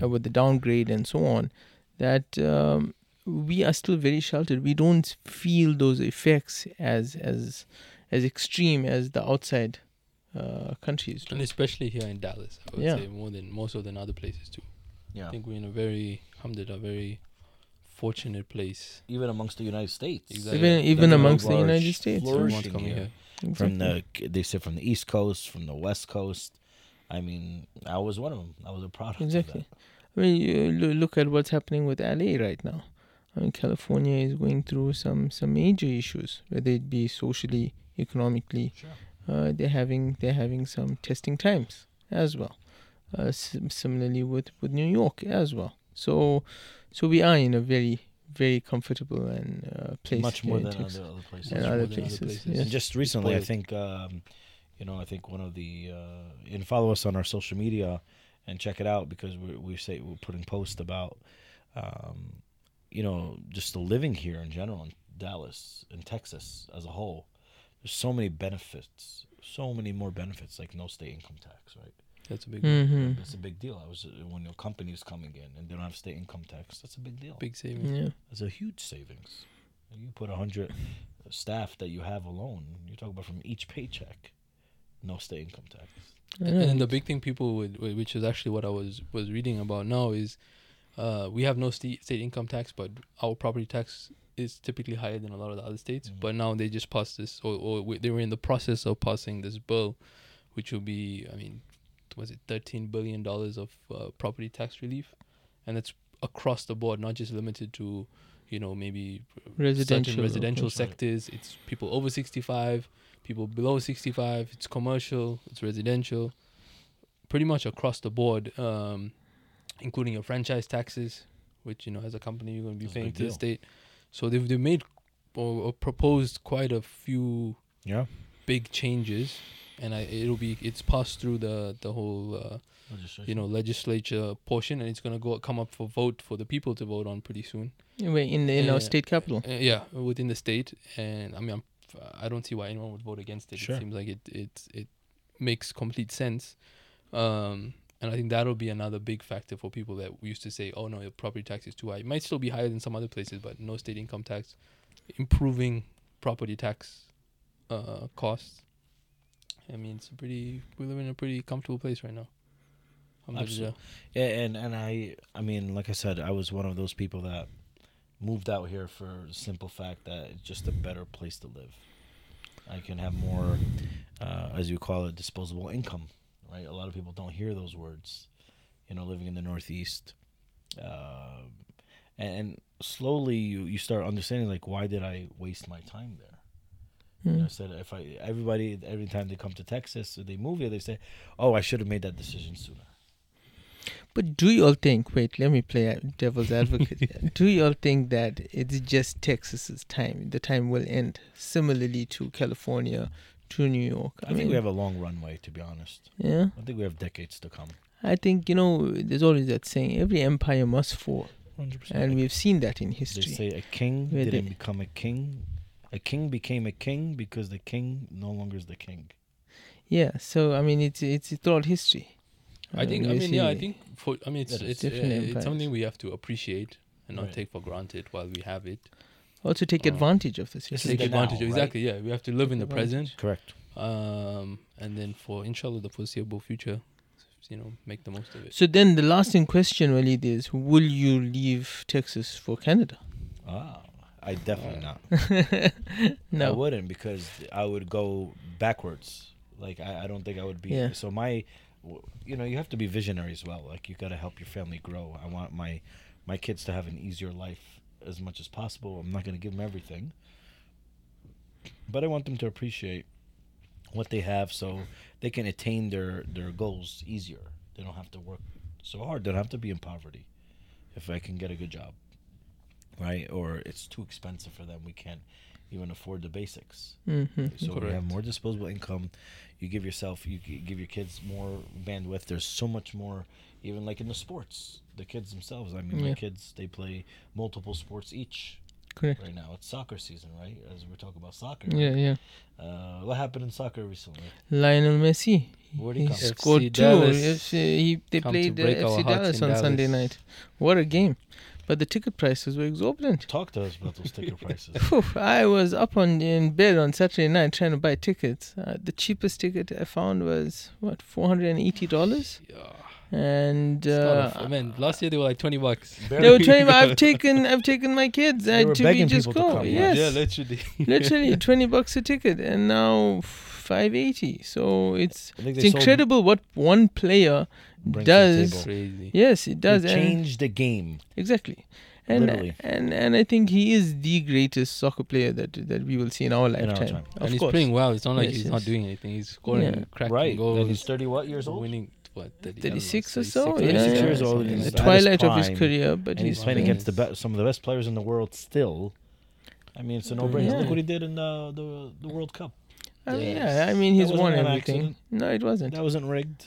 Speaker 2: uh, with the downgrade and so on. That um, we are still very sheltered. We don't feel those effects as as as extreme as the outside uh, countries do.
Speaker 1: And especially here in Dallas, I would
Speaker 2: Yeah.
Speaker 1: say more than more so than other places too.
Speaker 3: Yeah.
Speaker 1: I think we're in a very, alhamdulillah, very fortunate place.
Speaker 3: Even amongst the United States.
Speaker 1: Exactly.
Speaker 2: Even even
Speaker 1: there's a
Speaker 2: amongst the United States.
Speaker 3: flourish-
Speaker 1: Everyone's coming
Speaker 3: here.
Speaker 1: here.
Speaker 3: From the they said from the East Coast, from the West Coast. I mean, I was one of them. I was a product. of
Speaker 2: Exactly.
Speaker 3: that.
Speaker 2: I mean, you look at what's happening with LA right now. I mean, California is going through some some major issues, whether it be socially, economically.
Speaker 3: Sure.
Speaker 2: Uh, they're having they're having some testing times as well. Uh, sim- similarly with with New York as well. So, so we are in a very very comfortable and uh, place
Speaker 3: Much more than other, other places.
Speaker 2: And other
Speaker 1: than other
Speaker 2: places,
Speaker 1: places.
Speaker 3: And just recently, I think, um, you know, I think one of the uh, and follow us on our social media and check it out because we we say we're putting posts about, um, you know, just the living here in general in Dallas and Texas as a whole. There's so many benefits, so many more benefits, like no state income tax, right?
Speaker 1: That's a big, one.
Speaker 2: hmm
Speaker 3: That's a big deal. I was when your company is coming in and they don't have state income tax. That's a big deal.
Speaker 1: big savings.
Speaker 2: Yeah.
Speaker 3: That's a huge savings. You put a hundred staff that you have alone. You talk about from each paycheck, no state income tax.
Speaker 2: I
Speaker 1: And the big thing people would, would- which is actually what I was was reading about now, is uh, we have no state state income tax, but our property tax is typically higher than a lot of the other states.
Speaker 3: Mhm.
Speaker 1: But now they just passed this, or, or we- they were in the process of passing this bill, which will be, I mean, was it thirteen billion dollars of uh, property tax relief, and that's across the board, not just limited to, you know, maybe
Speaker 2: Residential,
Speaker 1: certain residential sectors. It's people over sixty five, people below sixty five. It's commercial, it's residential, pretty much across the board, um, including your franchise taxes, which you know as a company you're going to be
Speaker 3: That's
Speaker 1: paying to the state. So they've they made or, or proposed quite a few
Speaker 3: Yeah.
Speaker 1: big changes, and I, it'll be it's passed through the the whole. Uh, you know legislature portion and it's going to go come up for vote for the people to vote on pretty soon
Speaker 2: Wait, in the, in
Speaker 1: Yeah.
Speaker 2: our state capital.
Speaker 1: uh, yeah, within the state, and I mean, I'm, I don't see why anyone would vote against it.
Speaker 3: Sure.
Speaker 1: It seems like it it it makes complete sense, um, and I think that'll be another big factor for people that used to say, "Oh no, your property tax is too high." It might still be higher than some other places, but no state income tax, improving property tax uh, costs. I mean, it's a pretty. We live in a pretty comfortable place right now. Alhamdulillah.
Speaker 3: Yeah, and and I I mean, like I said, I was one of those people that moved out here for the simple fact that it's just a better place to live. I can have more, uh, as you call it, disposable income. Right. A lot of people don't hear those words. You know, living in the Northeast, uh, and, and slowly you you start understanding like why did I waste my time there. You know, I
Speaker 2: Mm.
Speaker 3: said if I everybody every time they come to Texas or they move here, they say, "Oh, I should have made that decision sooner."
Speaker 2: But do you all think? Wait, let me play devil's advocate. <laughs> do you all think that it's just Texas's time? The time will end similarly to California, to New York.
Speaker 3: I, think we have a long runway, to be honest.
Speaker 2: Yeah,
Speaker 3: I think we have decades to come.
Speaker 2: I think you know. There's always that saying: every empire must fall,
Speaker 3: 100%.
Speaker 2: and we've seen that in history.
Speaker 3: they say a king
Speaker 2: Where
Speaker 3: didn't
Speaker 2: they-
Speaker 3: become a king. A king became a king because the king no longer is the king.
Speaker 2: Yeah, so I mean, it's it's throughout history.
Speaker 1: I
Speaker 2: Uh,
Speaker 1: think. I mean, yeah. I think for. I mean, it's
Speaker 3: That is
Speaker 1: it's, uh, it's something we have to appreciate and not
Speaker 3: Right.
Speaker 1: take for granted while we have it.
Speaker 2: Also take
Speaker 1: uh,
Speaker 2: advantage of
Speaker 3: This is
Speaker 2: situation.
Speaker 1: Take
Speaker 3: the now,
Speaker 1: advantage of
Speaker 3: right?
Speaker 1: exactly. Yeah, we have to live in the
Speaker 2: Take
Speaker 1: present,
Speaker 3: Correct.
Speaker 1: um, and then for inshallah the foreseeable future, you know, make the most of it.
Speaker 2: So then the lasting question, Walid, is: Will you leave Texas for Canada?
Speaker 3: Ah, I definitely not. <laughs>
Speaker 2: No, I
Speaker 3: wouldn't because I would go backwards. Like I, I don't think I would be.
Speaker 2: Yeah.
Speaker 3: So my, you know, you have to be visionary as well. Like you got to help your family grow. I want my, my kids to have an easier life as much as possible. I'm not going to give them everything, but I want them to appreciate what they have, so they can attain their their goals easier. They don't have to work so hard. They don't have to be in poverty. If I can get a good job, right? Or it's too expensive for them. We can't even afford the basics.
Speaker 2: Mm-hmm.
Speaker 3: So you have more disposable income. You give yourself, you give your kids more bandwidth. There's so much more, even like in the sports, the kids themselves. I mean, my kids they play multiple sports each
Speaker 2: Correct.
Speaker 3: right now. It's soccer season, right? As we're talking about soccer.
Speaker 2: Yeah,
Speaker 3: right?
Speaker 2: yeah.
Speaker 3: Uh, what happened in soccer recently?
Speaker 2: Lionel Messi.
Speaker 3: Where'd he
Speaker 2: he
Speaker 3: come?
Speaker 2: scored
Speaker 1: FC
Speaker 2: two.
Speaker 1: Dallas
Speaker 2: FC, he, they
Speaker 1: come
Speaker 2: played uh,
Speaker 1: break our
Speaker 2: FC Dallas
Speaker 1: in
Speaker 2: on Sunday night. What a game! But the ticket prices were exorbitant.
Speaker 3: Talk to us about those ticket <laughs> prices.
Speaker 2: Phew, I was up on in bed on Saturday night trying to buy tickets. Uh, the cheapest ticket I found was what four hundred and eighty dollars,
Speaker 1: Yeah.
Speaker 2: and
Speaker 1: It's not a
Speaker 2: uh,
Speaker 1: f- man, last year they were like twenty bucks.
Speaker 2: they were telling <laughs> me I've taken I've taken my kids
Speaker 3: They
Speaker 2: uh, to we
Speaker 3: begging
Speaker 2: just
Speaker 3: people to
Speaker 2: go.
Speaker 3: come,
Speaker 2: yes,
Speaker 1: Yeah, literally. <laughs>
Speaker 2: literally twenty bucks a ticket, and now five eighty. So it's it's incredible what one player
Speaker 3: brings to the
Speaker 2: does. Yes, it does.
Speaker 3: They
Speaker 2: and-
Speaker 3: changed the game.
Speaker 2: Exactly. And,
Speaker 3: Literally.
Speaker 2: and and I think he is the greatest soccer player that that we will see in our
Speaker 3: our
Speaker 2: lifetime.
Speaker 3: time.
Speaker 2: Of
Speaker 1: and he's
Speaker 2: course.
Speaker 1: playing well. It's not like
Speaker 2: Yes,
Speaker 1: he's
Speaker 2: yes.
Speaker 1: not doing anything. He's scoring
Speaker 2: Yeah.
Speaker 1: cracking
Speaker 3: Right.
Speaker 1: goals.
Speaker 3: And he's 30 what years old?
Speaker 1: winning what 30, I don't know,
Speaker 2: 36 or so. Yeah,
Speaker 3: 36
Speaker 2: yeah.
Speaker 3: years old
Speaker 2: In
Speaker 3: and
Speaker 2: the
Speaker 3: he's at his
Speaker 2: twilight of his career, but
Speaker 3: and he's
Speaker 2: he's
Speaker 3: playing
Speaker 1: playing.
Speaker 3: against the be- some of the best players in the world still. I mean, it's a no-brainer.
Speaker 2: Yeah.
Speaker 3: Look what he did in the the, the World Cup.
Speaker 2: I mean,
Speaker 1: Yes.
Speaker 2: yeah, I mean, he's won everything.
Speaker 3: accident.
Speaker 2: No, it wasn't.
Speaker 3: That wasn't rigged.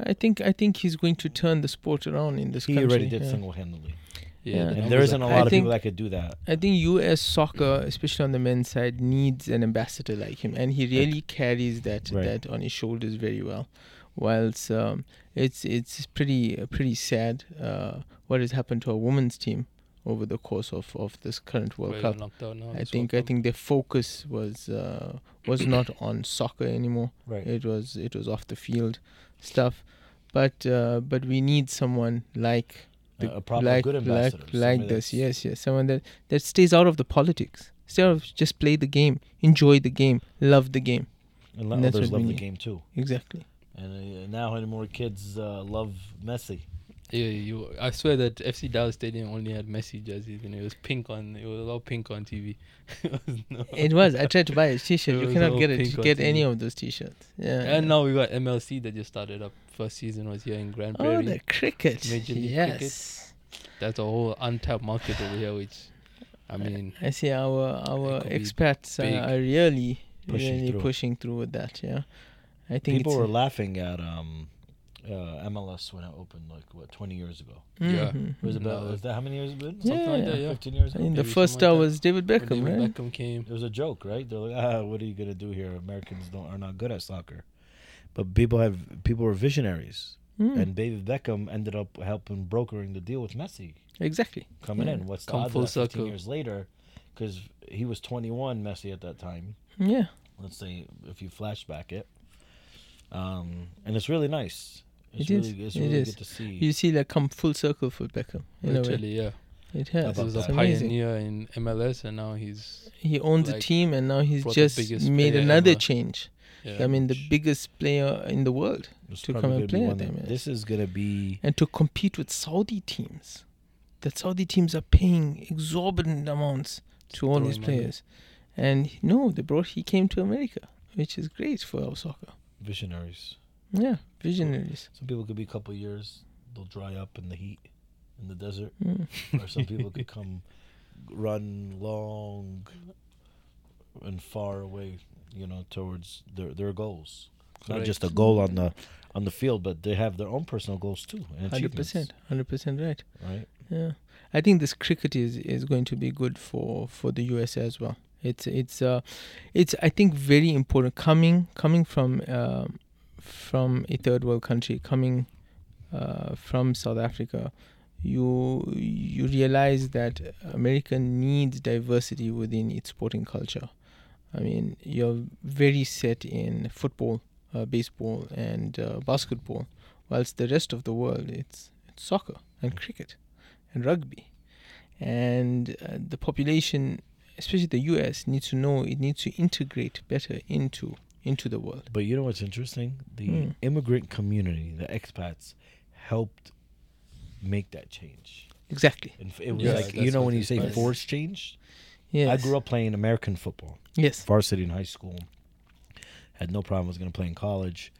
Speaker 2: I think I think he's going to turn the sport around in this
Speaker 3: He
Speaker 2: country.
Speaker 3: already did
Speaker 2: yeah.
Speaker 3: single-handedly,
Speaker 1: Yeah,
Speaker 2: Yeah.
Speaker 1: the
Speaker 2: And
Speaker 3: and
Speaker 1: numbers
Speaker 3: there
Speaker 1: are
Speaker 3: isn't a lot of
Speaker 2: think-
Speaker 3: people that could do that.
Speaker 2: I think U.S. soccer, especially on the men's side, needs an ambassador like him, and he really carries that
Speaker 3: Right.
Speaker 2: that on his shoulders very well. Whilst um, it's it's pretty uh, pretty sad uh, what has happened to our women's team over the course of, of this current World
Speaker 1: Well,
Speaker 2: Cup.
Speaker 1: now,
Speaker 2: I think
Speaker 1: World
Speaker 2: I think their focus was uh, was not on soccer anymore.
Speaker 3: Right.
Speaker 2: It was it was off the field stuff. But uh, but we need someone like
Speaker 3: A, a proper
Speaker 2: like
Speaker 3: good
Speaker 2: like
Speaker 3: ambassador.
Speaker 2: like
Speaker 3: somebody
Speaker 2: this. Yes, yes. Someone that that stays out of the politics. Stay out of just play the game, enjoy the game, love the game.
Speaker 3: And let
Speaker 2: And
Speaker 3: others love the game too.
Speaker 2: Exactly.
Speaker 3: And uh, now more kids uh, love Messi.
Speaker 1: Yeah, you. I swear that FC Dallas Stadium only had Messi jerseys, and it was pink on. It was all pink on TV. <laughs> it was no.
Speaker 2: It was. I tried to buy a <laughs> T-shirt.
Speaker 1: It
Speaker 2: You cannot get it.
Speaker 1: pink on
Speaker 2: Get any
Speaker 1: TV.
Speaker 2: of those T-shirts. Yeah.
Speaker 1: And now we got MLC that just started up. First season was here in Grand Prairie.
Speaker 2: oh,
Speaker 1: Prairie.
Speaker 2: the cricket.
Speaker 1: Major League
Speaker 2: yes.
Speaker 1: That's a whole untapped market over here, which, I mean,
Speaker 2: I see our our
Speaker 1: could be
Speaker 2: expats are, are really
Speaker 3: Pushing
Speaker 2: really
Speaker 3: through.
Speaker 2: pushing through with that. Yeah. I think
Speaker 3: People
Speaker 2: it's,
Speaker 3: were laughing at um, uh, MLS when it opened, like what, 20 years ago.
Speaker 1: Yeah.
Speaker 2: Mhm.
Speaker 3: It was about.
Speaker 1: No.
Speaker 3: Was that how many years it's been?
Speaker 2: Yeah,
Speaker 3: Something like that.
Speaker 1: yeah.
Speaker 3: 15 years
Speaker 2: I
Speaker 3: ago.
Speaker 2: mean, the first star
Speaker 1: like
Speaker 2: was David
Speaker 1: when
Speaker 2: Beckham,
Speaker 1: David
Speaker 2: right?
Speaker 1: Beckham came.
Speaker 3: It was a joke, right? They're like, ah, what are you gonna do here? Americans don't are not good at soccer, but people have people were visionaries,
Speaker 2: Mm,
Speaker 3: and David Beckham ended up helping brokering the deal with Messi
Speaker 2: exactly.
Speaker 3: coming
Speaker 2: Yeah.
Speaker 3: in. What's the
Speaker 1: Come
Speaker 3: odds
Speaker 1: full
Speaker 3: that 15 years later? Because he was 21, Messi at that time.
Speaker 2: Yeah.
Speaker 3: Let's say if you flashback it, um, and it's really nice. It's
Speaker 2: It is.
Speaker 3: really, It's
Speaker 2: It
Speaker 3: really
Speaker 2: is.
Speaker 3: good to see.
Speaker 2: You see, like come full circle for Beckham. In a way.
Speaker 1: Yeah.
Speaker 2: It has.
Speaker 1: He was a pioneer in MLS, and now he's.
Speaker 2: He owns a team, and now he's just made another
Speaker 1: ever.
Speaker 2: change.
Speaker 1: Yeah,
Speaker 2: I mean, the biggest player in the world,
Speaker 3: It's
Speaker 2: to come and play at them.
Speaker 3: This is gonna be
Speaker 2: and to compete with Saudi teams. That Saudi teams are paying exorbitant amounts to all these
Speaker 1: throwing money.
Speaker 2: players, and no, they brought. He came to America, which is great for our soccer.
Speaker 3: visionaries.
Speaker 2: Yeah, visionaries.
Speaker 3: Some people could be a couple of years. They'll dry up in the heat, in the desert,
Speaker 2: Mm.
Speaker 3: or some people could come, run long, and far away. You know, towards their their goals. Not just a goal on the on the field, but they have their own personal goals too.
Speaker 2: Hundred percent, hundred percent right.
Speaker 3: Right.
Speaker 2: Yeah, I think this cricket is is going to be good for for the USA as well. It's it's uh, it's I think very important coming coming from um from a third world country, coming uh, from South Africa. You you realize that America needs diversity within its sporting culture. I mean, you're very set in football, uh, baseball, and uh, basketball, whilst the rest of the world it's it's soccer and cricket and rugby, and uh, the population, especially the U.S., needs to know it needs to integrate better into into the world.
Speaker 3: But you know what's interesting? The
Speaker 2: Hmm.
Speaker 3: immigrant community, the expats, helped make that change.
Speaker 2: Exactly.
Speaker 3: And it was
Speaker 1: Yeah,
Speaker 3: like you know when you say
Speaker 1: is.
Speaker 3: force change.
Speaker 2: Yes.
Speaker 3: I grew up playing American football,
Speaker 2: Yes.
Speaker 3: varsity in high school, Had no problem. Was going to play in college,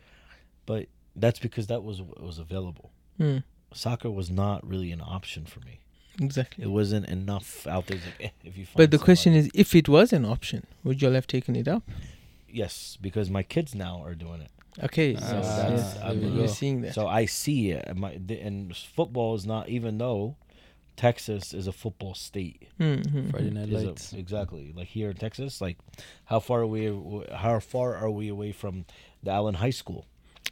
Speaker 3: but that's because that was was available.
Speaker 2: Mm,
Speaker 3: Soccer was not really an option for me.
Speaker 2: exactly.
Speaker 3: It wasn't enough out there. Like, eh, if you find
Speaker 2: But the question is, if it was an option, would you all have taken it up?
Speaker 3: Yes, because my kids now are doing it.
Speaker 2: Okay,
Speaker 1: Ah,
Speaker 2: so
Speaker 3: that's-
Speaker 2: yes,
Speaker 3: I mean,
Speaker 2: you're
Speaker 1: go.
Speaker 2: seeing that.
Speaker 3: So I see it. And, my, the- and football is not even though Texas is a football state.
Speaker 2: Mhm,
Speaker 1: Friday. Night
Speaker 3: is a-
Speaker 1: Lights.
Speaker 3: exactly like here in Texas. Like, how far are we? How far are we away from the Allen High School?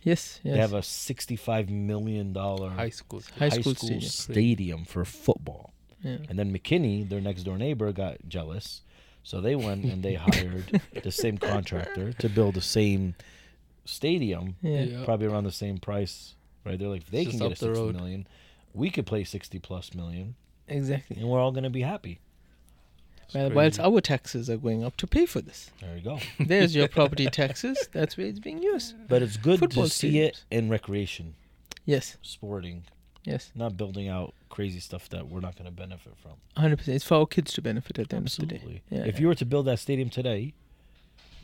Speaker 2: Yes, yes.
Speaker 3: They have a sixty-five million dollar
Speaker 1: High school.
Speaker 2: High school stadium.
Speaker 3: stadium for football.
Speaker 2: yeah.
Speaker 3: And then McKinney, their next door neighbor, got jealous, so they went and they hired the same contractor to build the same stadium,
Speaker 2: Yeah.
Speaker 1: Yeah.
Speaker 3: probably around the same price. Right? They're like, if they
Speaker 1: Just
Speaker 3: can get a sixty
Speaker 1: road.
Speaker 3: million, we could play sixty plus million,
Speaker 2: exactly.
Speaker 3: and we're all gonna be happy.
Speaker 1: It's
Speaker 2: Well, whilst our taxes are going up to pay for this,
Speaker 3: There you go. <laughs>
Speaker 2: there's your property taxes. That's where it's being used.
Speaker 3: But it's good
Speaker 2: Football
Speaker 3: to see it in recreation,
Speaker 2: Yes,
Speaker 3: sporting,
Speaker 2: yes,
Speaker 3: not building out crazy stuff that we're not going to benefit from.
Speaker 2: hundred percent. It's for our kids to benefit at the end of the day. Yeah,
Speaker 3: If you were to build that stadium today,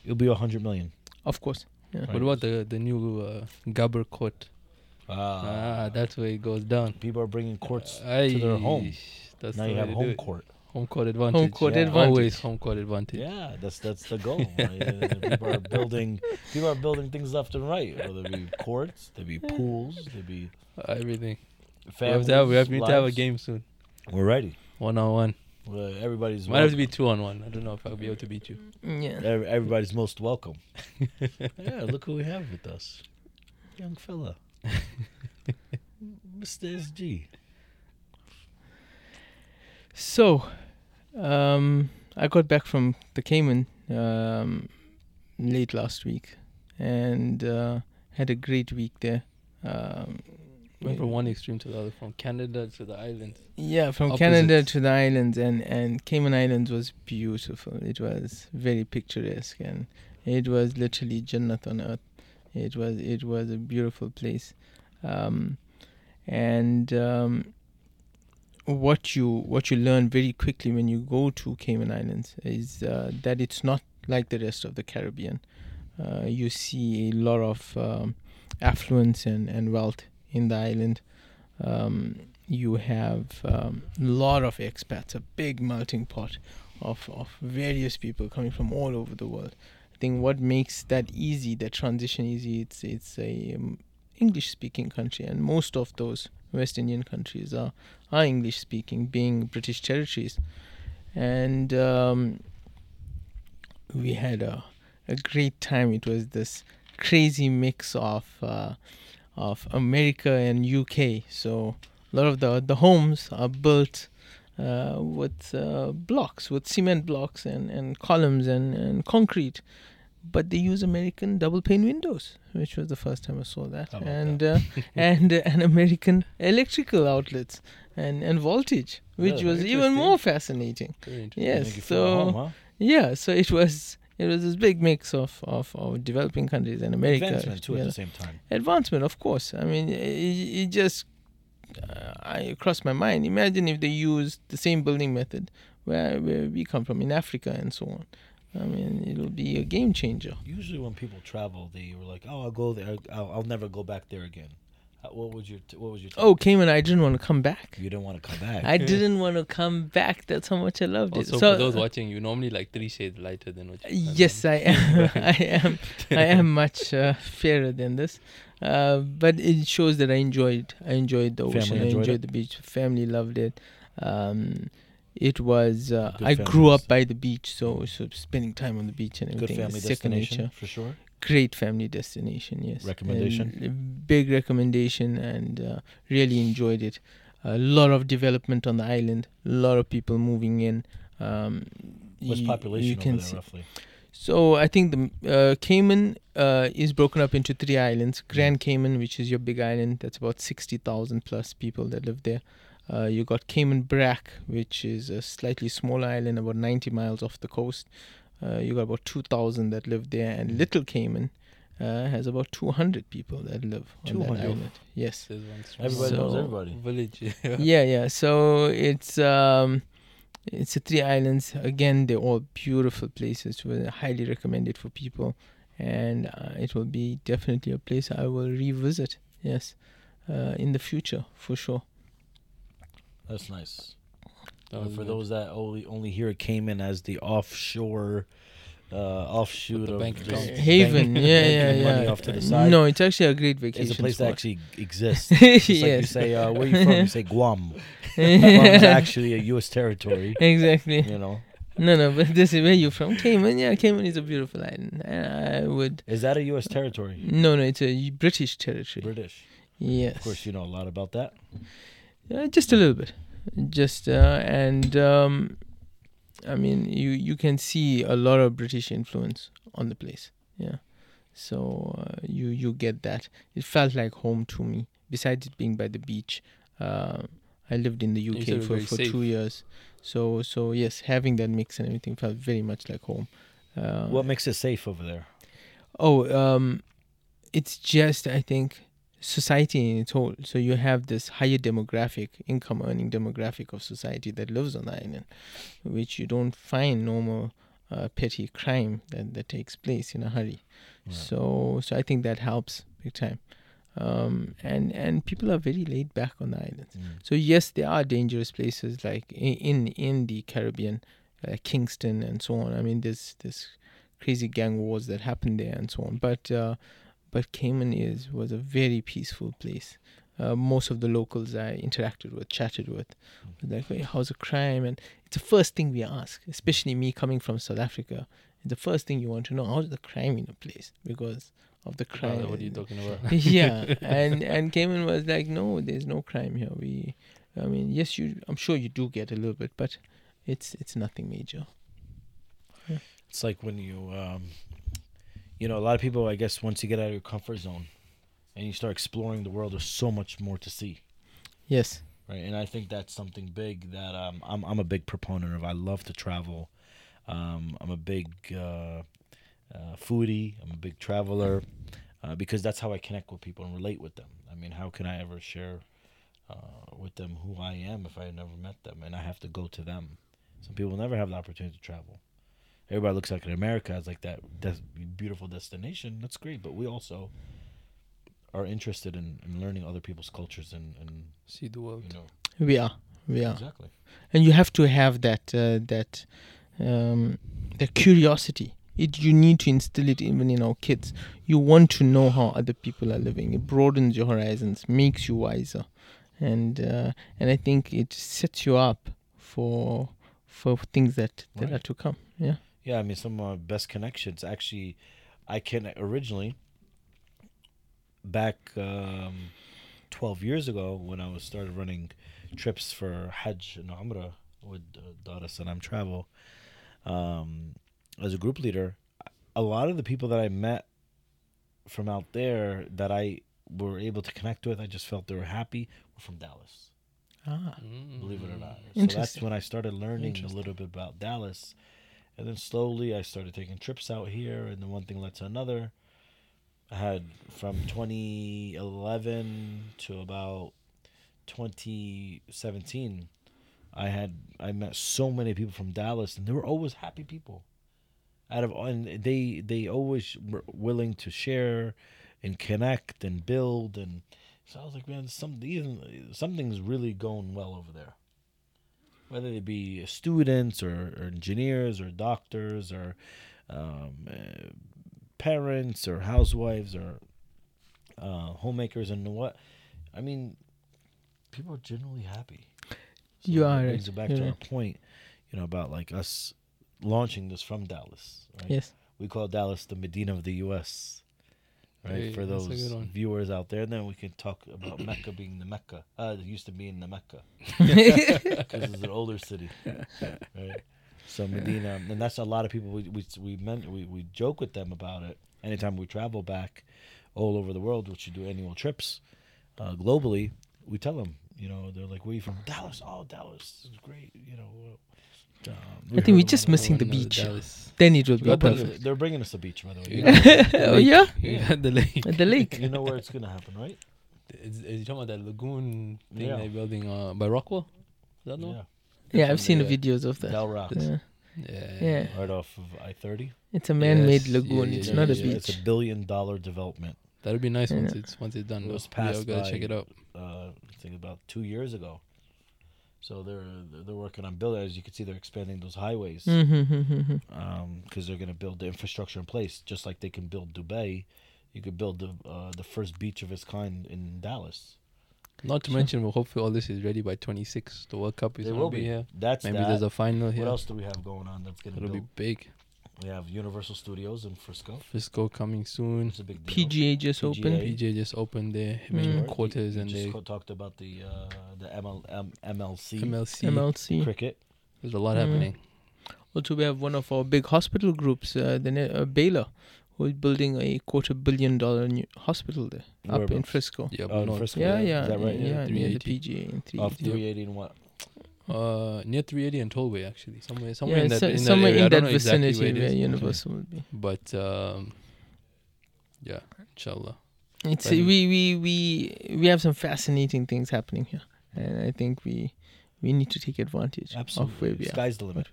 Speaker 3: it'll be a hundred million.
Speaker 2: of course. Yeah.
Speaker 3: Right.
Speaker 1: What about the the new uh, Gabber court? Ah, that's where it goes down.
Speaker 3: people are bringing courts
Speaker 1: Aye,
Speaker 3: to their home.
Speaker 1: That's
Speaker 3: now
Speaker 1: the
Speaker 3: you have home court.
Speaker 1: Home court advantage.
Speaker 2: Home court
Speaker 3: Yeah.
Speaker 2: advantage.
Speaker 1: Always home court advantage.
Speaker 3: Yeah, that's that's the goal. Uh, people are building people are building things left and right. Whether it be courts, there be <laughs> pools, there be
Speaker 1: Uh, everything. We have to have, we have, we need to have a
Speaker 3: lives.
Speaker 1: game soon.
Speaker 3: We're ready.
Speaker 1: One on one.
Speaker 3: Well, everybody's
Speaker 1: Might have to
Speaker 3: welcome.
Speaker 1: be two on one. I don't know if I'll be able to beat you.
Speaker 2: Yeah.
Speaker 3: Ev- Everybody's most welcome. <laughs> yeah, look who we have with us. Young fella. <laughs> Mr. SG.
Speaker 2: So, um, I got back from the Cayman um, late last week, and uh, had a great week there. Um,
Speaker 1: Went from one extreme to the other, from Canada to the islands.
Speaker 2: Yeah, from Canada to the islands, and and Cayman Islands was beautiful. It was very picturesque, and it was literally Jannat on earth. It was it was a beautiful place, um, and um, what you what you learn very quickly when you go to Cayman Islands is uh, that it's not like the rest of the Caribbean. Uh, you see a lot of um, affluence and, and wealth in the island. Um, you have a um, lot of expats, a big melting pot of, of various people coming from all over the world. I think what makes that easy, that transition easy, it's it's a um, English speaking country, and most of those West Indian countries are are English speaking, being British territories, and um, we had a a great time. It was this crazy mix of uh, of America and UK. So a lot of the the homes are built uh, with uh, blocks, with cement blocks and, and columns and, and concrete, but they use American double pane windows, which was the first time I saw that, and uh, <laughs> and uh, and American electrical outlets and and voltage, which
Speaker 3: Yeah,
Speaker 2: was even more fascinating. Yes,
Speaker 3: Make you feel at home,
Speaker 2: so
Speaker 3: huh?
Speaker 2: yeah, so it was. It was this big mix of, of, of developing countries and America.
Speaker 3: Advancement too at the same time.
Speaker 2: advancement of course i mean it, it just uh, i crossed my mind imagine if they used the same building method where, where we come from in africa and so on i mean it'll be a game changer
Speaker 3: Usually when people travel, they were like, "Oh, I'll go there. I'll, I'll never go back there again." Uh, What was your t- What was your?
Speaker 2: oh cayman i didn't want to come back
Speaker 3: you didn't want to come back.
Speaker 2: i didn't want to come back that's how much i loved
Speaker 1: Also,
Speaker 2: it So
Speaker 1: for those watching, you normally like three shades lighter than what you
Speaker 2: Yes, I am. <laughs> <laughs> I am. I am much uh, fairer than this, uh, but it shows that I enjoyed. I enjoyed the
Speaker 3: Family
Speaker 2: ocean. I
Speaker 3: enjoyed
Speaker 2: enjoyed
Speaker 3: it?
Speaker 2: the beach. Family loved it. Um, it was. Uh, I grew up by the beach, so so spending time on the beach and everything.
Speaker 3: Good
Speaker 2: everything
Speaker 3: family
Speaker 2: is second
Speaker 3: destination
Speaker 2: nature.
Speaker 3: for sure.
Speaker 2: Great family destination. Yes.
Speaker 3: Recommendation?
Speaker 2: And a big recommendation, and uh, really enjoyed it. A lot of development on the island. A lot of people moving in. Um,
Speaker 3: What's
Speaker 2: you-
Speaker 3: population
Speaker 2: you
Speaker 3: over there
Speaker 2: see-
Speaker 3: roughly?
Speaker 2: so I think the uh, Cayman uh, is broken up into three islands. Grand Cayman, which is your big island, that's about sixty thousand plus people that live there. Uh, you got Cayman Brac, which is a slightly smaller island, about ninety miles off the coast. Uh, you got about two thousand that live there, and Little Cayman uh, has about two hundred people that live on that island. Yes.
Speaker 3: Everybody knows everybody.
Speaker 1: Village. Yeah. <laughs>
Speaker 2: yeah yeah so it's um it's a three islands again they're all beautiful places were highly recommended for people and uh, it will be definitely a place I will revisit. Yes, uh, in the future for sure.
Speaker 3: That's nice.
Speaker 1: That
Speaker 3: Uh, for those that only only hear Cayman as the offshore, uh, offshoot
Speaker 1: the
Speaker 3: of
Speaker 1: bank
Speaker 3: just
Speaker 1: account.
Speaker 3: bank-
Speaker 2: Haven, yeah, yeah,
Speaker 3: money
Speaker 2: yeah.
Speaker 3: off to the side.
Speaker 2: No, it's actually a great vacation
Speaker 3: it's a place
Speaker 2: spot.
Speaker 3: that actually exists. <laughs> It's like you say, uh, where you from? You say Guam. <laughs> Guam is actually a U.S. territory.
Speaker 2: exactly.
Speaker 3: You know,
Speaker 2: No, no, but this is where you from? Cayman. Yeah, Cayman is a beautiful island. I would.
Speaker 3: is that a U.S. territory?
Speaker 2: No, no, it's a British territory.
Speaker 3: British.
Speaker 2: Yes.
Speaker 3: Of course, you know a lot about that.
Speaker 2: Uh, just a little bit, just uh, and um, I mean you you can see a lot of British influence on the place. Yeah, so uh, you you get that. It felt like home to me. Besides it being by the beach, uh, I lived in the UK for for
Speaker 1: safe.
Speaker 2: two years. So so yes, having that mix and everything felt very much like home. Uh,
Speaker 3: What makes it safe over there?
Speaker 2: Oh, um, it's just I think society in its whole. So you have this higher demographic, income earning demographic of society that lives on the island, which you don't find normal uh, petty crime that, that takes place in a hurry.
Speaker 3: Right.
Speaker 2: So so I think that helps big time. Um, and and people are very laid back on the island.
Speaker 3: Mm.
Speaker 2: So yes, there are dangerous places like in in, in the Caribbean, uh, Kingston and so on. I mean, there's there's crazy gang wars that happen there and so on. But uh, but Cayman is was a very peaceful place. Uh, most of the locals I interacted with, chatted with, were like, "Hey, how's the crime?" And it's the first thing we ask, especially me coming from South Africa. It's the first thing you want to know how's the crime in a place because of the
Speaker 1: Oh,
Speaker 2: crime.
Speaker 1: what are you talking about? <laughs>
Speaker 2: yeah, <laughs> and and Cayman was like, no, there's no crime here. We, I mean, yes, you. I'm sure you do get a little bit, but it's it's nothing major.
Speaker 3: It's like when you, um, you know, a lot of people. I guess once you get out of your comfort zone, and you start exploring the world, there's so much more to see.
Speaker 2: Yes.
Speaker 3: right? And I think that's something big that um, I'm I'm a big proponent of. I love to travel. Um, I'm a big uh, uh, foodie. I'm a big traveler uh, because that's how I connect with people and relate with them. I mean, how can I ever share uh, with them who I am if I never met them and I have to go to them? Some people never have the opportunity to travel. Everybody looks like in America as like that des- beautiful destination. That's great, but we also are interested in, in learning other people's cultures and, and
Speaker 1: See the world.
Speaker 3: you know
Speaker 2: We are. We are.
Speaker 3: exactly.
Speaker 2: and you have to have that uh, that um, that curiosity. It you need to instill it even in our kids. You want to know how other people are living. It broadens your horizons, makes you wiser, and uh, and I think it sets you up for for things that that are to come. Yeah.
Speaker 3: Yeah, I mean, some of my best connections actually, I can originally back um, 12 years ago when I was started running trips for Hajj and Umrah with uh, Dar es Salaam Travel um, as a group leader. A lot of the people that I met from out there that I were able to connect with, I just felt they were happy, were from Dallas
Speaker 2: Ah.
Speaker 3: believe it or not. So that's when I started learning a little bit about Dallas. And then slowly I started taking trips out here, and then one thing led to another. I had from 2011 to about 2017, I had I met so many people from Dallas, and they were always happy people. Out of and they they always were willing to share, and connect and build and so I was like, man, some something's really going well over there. Whether they be students or, or engineers or doctors or um, uh, parents or housewives or uh, homemakers and what, I mean, people are generally happy.
Speaker 2: You are
Speaker 3: brings it back to our point, you know, about like us launching this from Dallas. Right?
Speaker 2: Yes.
Speaker 3: We call Dallas the Medina of the U.S. Right
Speaker 1: Hey,
Speaker 3: for those viewers out there, then we can talk about <coughs> Mecca being the Mecca. Uh, it used to be in the Mecca <laughs> because it's an older city, right? So Medina, and that's a lot of people. We we we meant we, we joke with them about it. Anytime we travel back all over the world, which we do annual trips uh, globally, we tell them. You know, they're like, "Where you from?" Dallas. Oh, Dallas is great. You know. Um,
Speaker 2: I think we're just missing the beach.
Speaker 1: Dallas.
Speaker 2: Then it will be
Speaker 1: got the-
Speaker 2: perfect.
Speaker 3: They're, they're bringing us a beach, by the way.
Speaker 1: You
Speaker 3: You know,
Speaker 1: the
Speaker 2: Oh,
Speaker 1: lake.
Speaker 2: yeah? <laughs>
Speaker 1: The lake.
Speaker 2: At the lake.
Speaker 3: you know where it's gonna happen, right?
Speaker 1: Is, is you talking about that lagoon thing
Speaker 3: Yeah.
Speaker 1: they're building uh, by Rockwall? Is that no?
Speaker 3: Yeah.
Speaker 2: Yeah, I've seen the
Speaker 1: Yeah.
Speaker 2: videos of that.
Speaker 3: Del Rock.
Speaker 2: Yeah.
Speaker 1: Yeah.
Speaker 2: Yeah.
Speaker 3: right off of I thirty.
Speaker 2: It's a man-made
Speaker 1: Yes,
Speaker 2: lagoon.
Speaker 1: yeah,
Speaker 2: it's
Speaker 1: yeah,
Speaker 2: not a beach.
Speaker 3: It's a billion dollar development.
Speaker 1: That'd be nice once it's once it's done.
Speaker 3: It
Speaker 1: though.
Speaker 3: was
Speaker 1: yeah, we
Speaker 3: passed
Speaker 1: gotta
Speaker 3: by-
Speaker 1: check it out.
Speaker 3: Uh, I think about two years ago. So they're they're- they're working on building. As you can see, they're expanding those highways
Speaker 2: Mm-hmm.
Speaker 3: because they're going to build the infrastructure in place, just like they can build Dubai. You could build the uh, the first beach of its kind in Dallas.
Speaker 1: Not to
Speaker 2: Sure.
Speaker 1: mention, well, hopefully all this is ready by 26. The World Cup is gonna be
Speaker 3: be.
Speaker 1: here.
Speaker 3: That's
Speaker 1: Maybe
Speaker 3: that.
Speaker 1: there's a final here.
Speaker 3: What else do we have going on that's going to
Speaker 1: It'll
Speaker 3: be?
Speaker 1: be big.
Speaker 3: We have Universal Studios in Frisco.
Speaker 1: Frisco coming soon.
Speaker 3: It's a big deal.
Speaker 2: PGA just
Speaker 3: PGA.
Speaker 2: opened.
Speaker 1: PGA just opened their
Speaker 2: Mm.
Speaker 1: main quarters
Speaker 3: You- you
Speaker 1: and
Speaker 3: just
Speaker 1: they
Speaker 3: co- talked about the uh, the ML, M- MLC
Speaker 1: MLC.
Speaker 2: MLC.
Speaker 3: cricket.
Speaker 1: There's a lot
Speaker 2: Mm.
Speaker 1: happening.
Speaker 2: Also, we have one of our big hospital groups, uh, the ne- uh, Baylor, who is building a quarter billion dollar new hospital there up in Frisco.
Speaker 1: Yeah,
Speaker 3: Oh, in Frisco.
Speaker 2: Yeah,
Speaker 3: Is
Speaker 2: yeah,
Speaker 3: that right?
Speaker 2: yeah,
Speaker 1: Yeah,
Speaker 2: near the PGA in three.
Speaker 3: Off 380 and what?
Speaker 1: Uh, near 380 and Tollway actually, somewhere, somewhere
Speaker 2: yeah,
Speaker 1: in that,
Speaker 2: so-
Speaker 1: in that
Speaker 2: somewhere
Speaker 1: area.
Speaker 2: In that
Speaker 1: know exactly
Speaker 2: vicinity
Speaker 1: where
Speaker 2: where,
Speaker 1: it is,
Speaker 2: Universal will be.
Speaker 1: but um, yeah, inshallah.
Speaker 2: It's
Speaker 1: But-
Speaker 2: we we we we have some fascinating things happening here, and I think we we need to take advantage of where
Speaker 3: Absolutely.
Speaker 2: we are.
Speaker 3: Sky's the limit.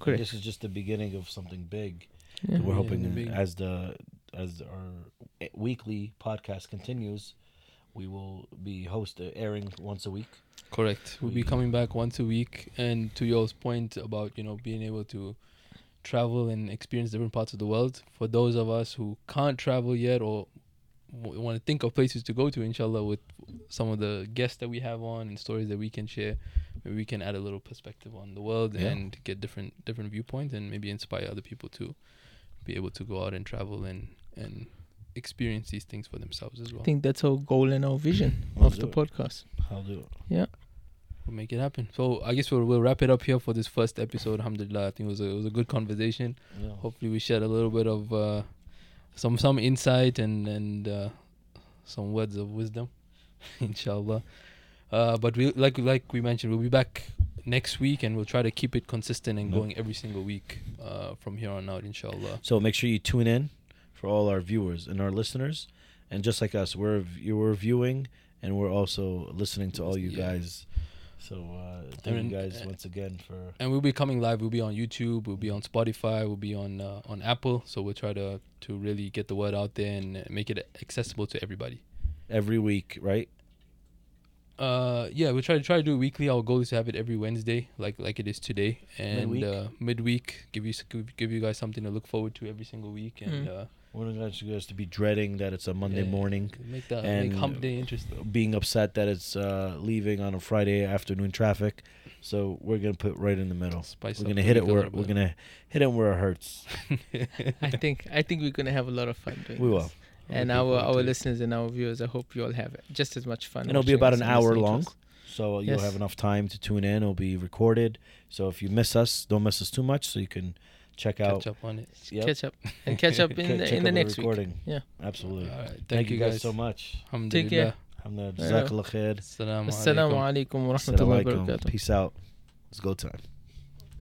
Speaker 2: Correct.
Speaker 3: This is just the beginning of something big.
Speaker 2: Yeah.
Speaker 3: We're hoping
Speaker 1: big.
Speaker 3: as the as our weekly podcast continues, we will be host uh, airing once a week.
Speaker 1: Correct. We'll be coming back once a week, and to yours point about you know being able to travel and experience different parts of the world. For those of us who can't travel yet or w- want to think of places to go to, inshallah, with some of the guests that we have on and stories that we can share, maybe we can add a little perspective on the world
Speaker 3: Yeah.
Speaker 1: and get different different viewpoints and maybe inspire other people to be able to go out and travel and and experience these things for themselves as well.
Speaker 2: I think that's our goal and our vision
Speaker 3: We'll
Speaker 2: of the
Speaker 3: it.
Speaker 2: podcast.
Speaker 3: I'll do it. Yeah.
Speaker 1: We'll make it happen. So I guess we'll we'll wrap it up here for this first episode. Alhamdulillah, I think it was a it was a good conversation.
Speaker 3: Yeah.
Speaker 1: Hopefully, we shared a little bit of uh, some some insight and and uh, some words of wisdom, <laughs> inshallah. Uh, but we like like we mentioned, we'll be back next week, and we'll try to keep it consistent and
Speaker 3: Yeah.
Speaker 1: going every single week uh, from here on out, inshallah.
Speaker 3: So make sure you tune in for all our viewers and our listeners, and just like us, we're you we're viewing and we're also listening to all you
Speaker 1: Yeah.
Speaker 3: guys. So uh, thank
Speaker 1: And,
Speaker 3: you guys
Speaker 1: uh,
Speaker 3: once again for
Speaker 1: And we'll be coming live. We'll be on YouTube. We'll be on Spotify. We'll be on uh, on Apple. So we'll try to to really get the word out there and uh, make it accessible to everybody.
Speaker 3: every week, right?
Speaker 1: Uh, yeah, we try to try to do it weekly. Our goal is to have it every Wednesday, like like it is today, and
Speaker 3: Midweek?
Speaker 1: uh, midweek give you give give you guys something to look forward to every single week, and
Speaker 2: Mm.
Speaker 1: uh,
Speaker 3: We don't want you guys to be dreading that it's a Monday
Speaker 1: yeah,
Speaker 3: morning,
Speaker 1: Make that
Speaker 3: and
Speaker 1: make hump day interesting.
Speaker 3: being upset that it's uh, leaving on a Friday afternoon traffic. So we're gonna put right in the middle.
Speaker 1: Spice
Speaker 3: We're gonna hit it where we're gonna hit it where it hurts. <laughs>
Speaker 2: I think I think we're gonna have a lot of fun doing
Speaker 3: We
Speaker 2: this.
Speaker 3: will.
Speaker 2: And our our listeners and our viewers, I hope you all have just as much fun.
Speaker 3: And it'll be about an hour long. So you'll have enough time to tune in. It'll be recorded. So if you miss us, don't miss us too much. So you can check out.
Speaker 1: Catch up on it. <laughs>
Speaker 3: Yep.
Speaker 2: Catch up and catch up <laughs> in the, in the next week.
Speaker 3: recording.
Speaker 2: Yeah.
Speaker 3: absolutely.
Speaker 1: All right, thank,
Speaker 3: Thank, you guys, so much.
Speaker 1: Alhamdulillah.
Speaker 2: care.
Speaker 3: Alhamdulillah.
Speaker 2: Yeah.
Speaker 3: Jazakallah khair.
Speaker 1: Assalamu
Speaker 2: Assalamu
Speaker 1: alaikum.
Speaker 2: alaikum wa rahmatullahi wa barakatuh.
Speaker 3: Peace out. It's go time.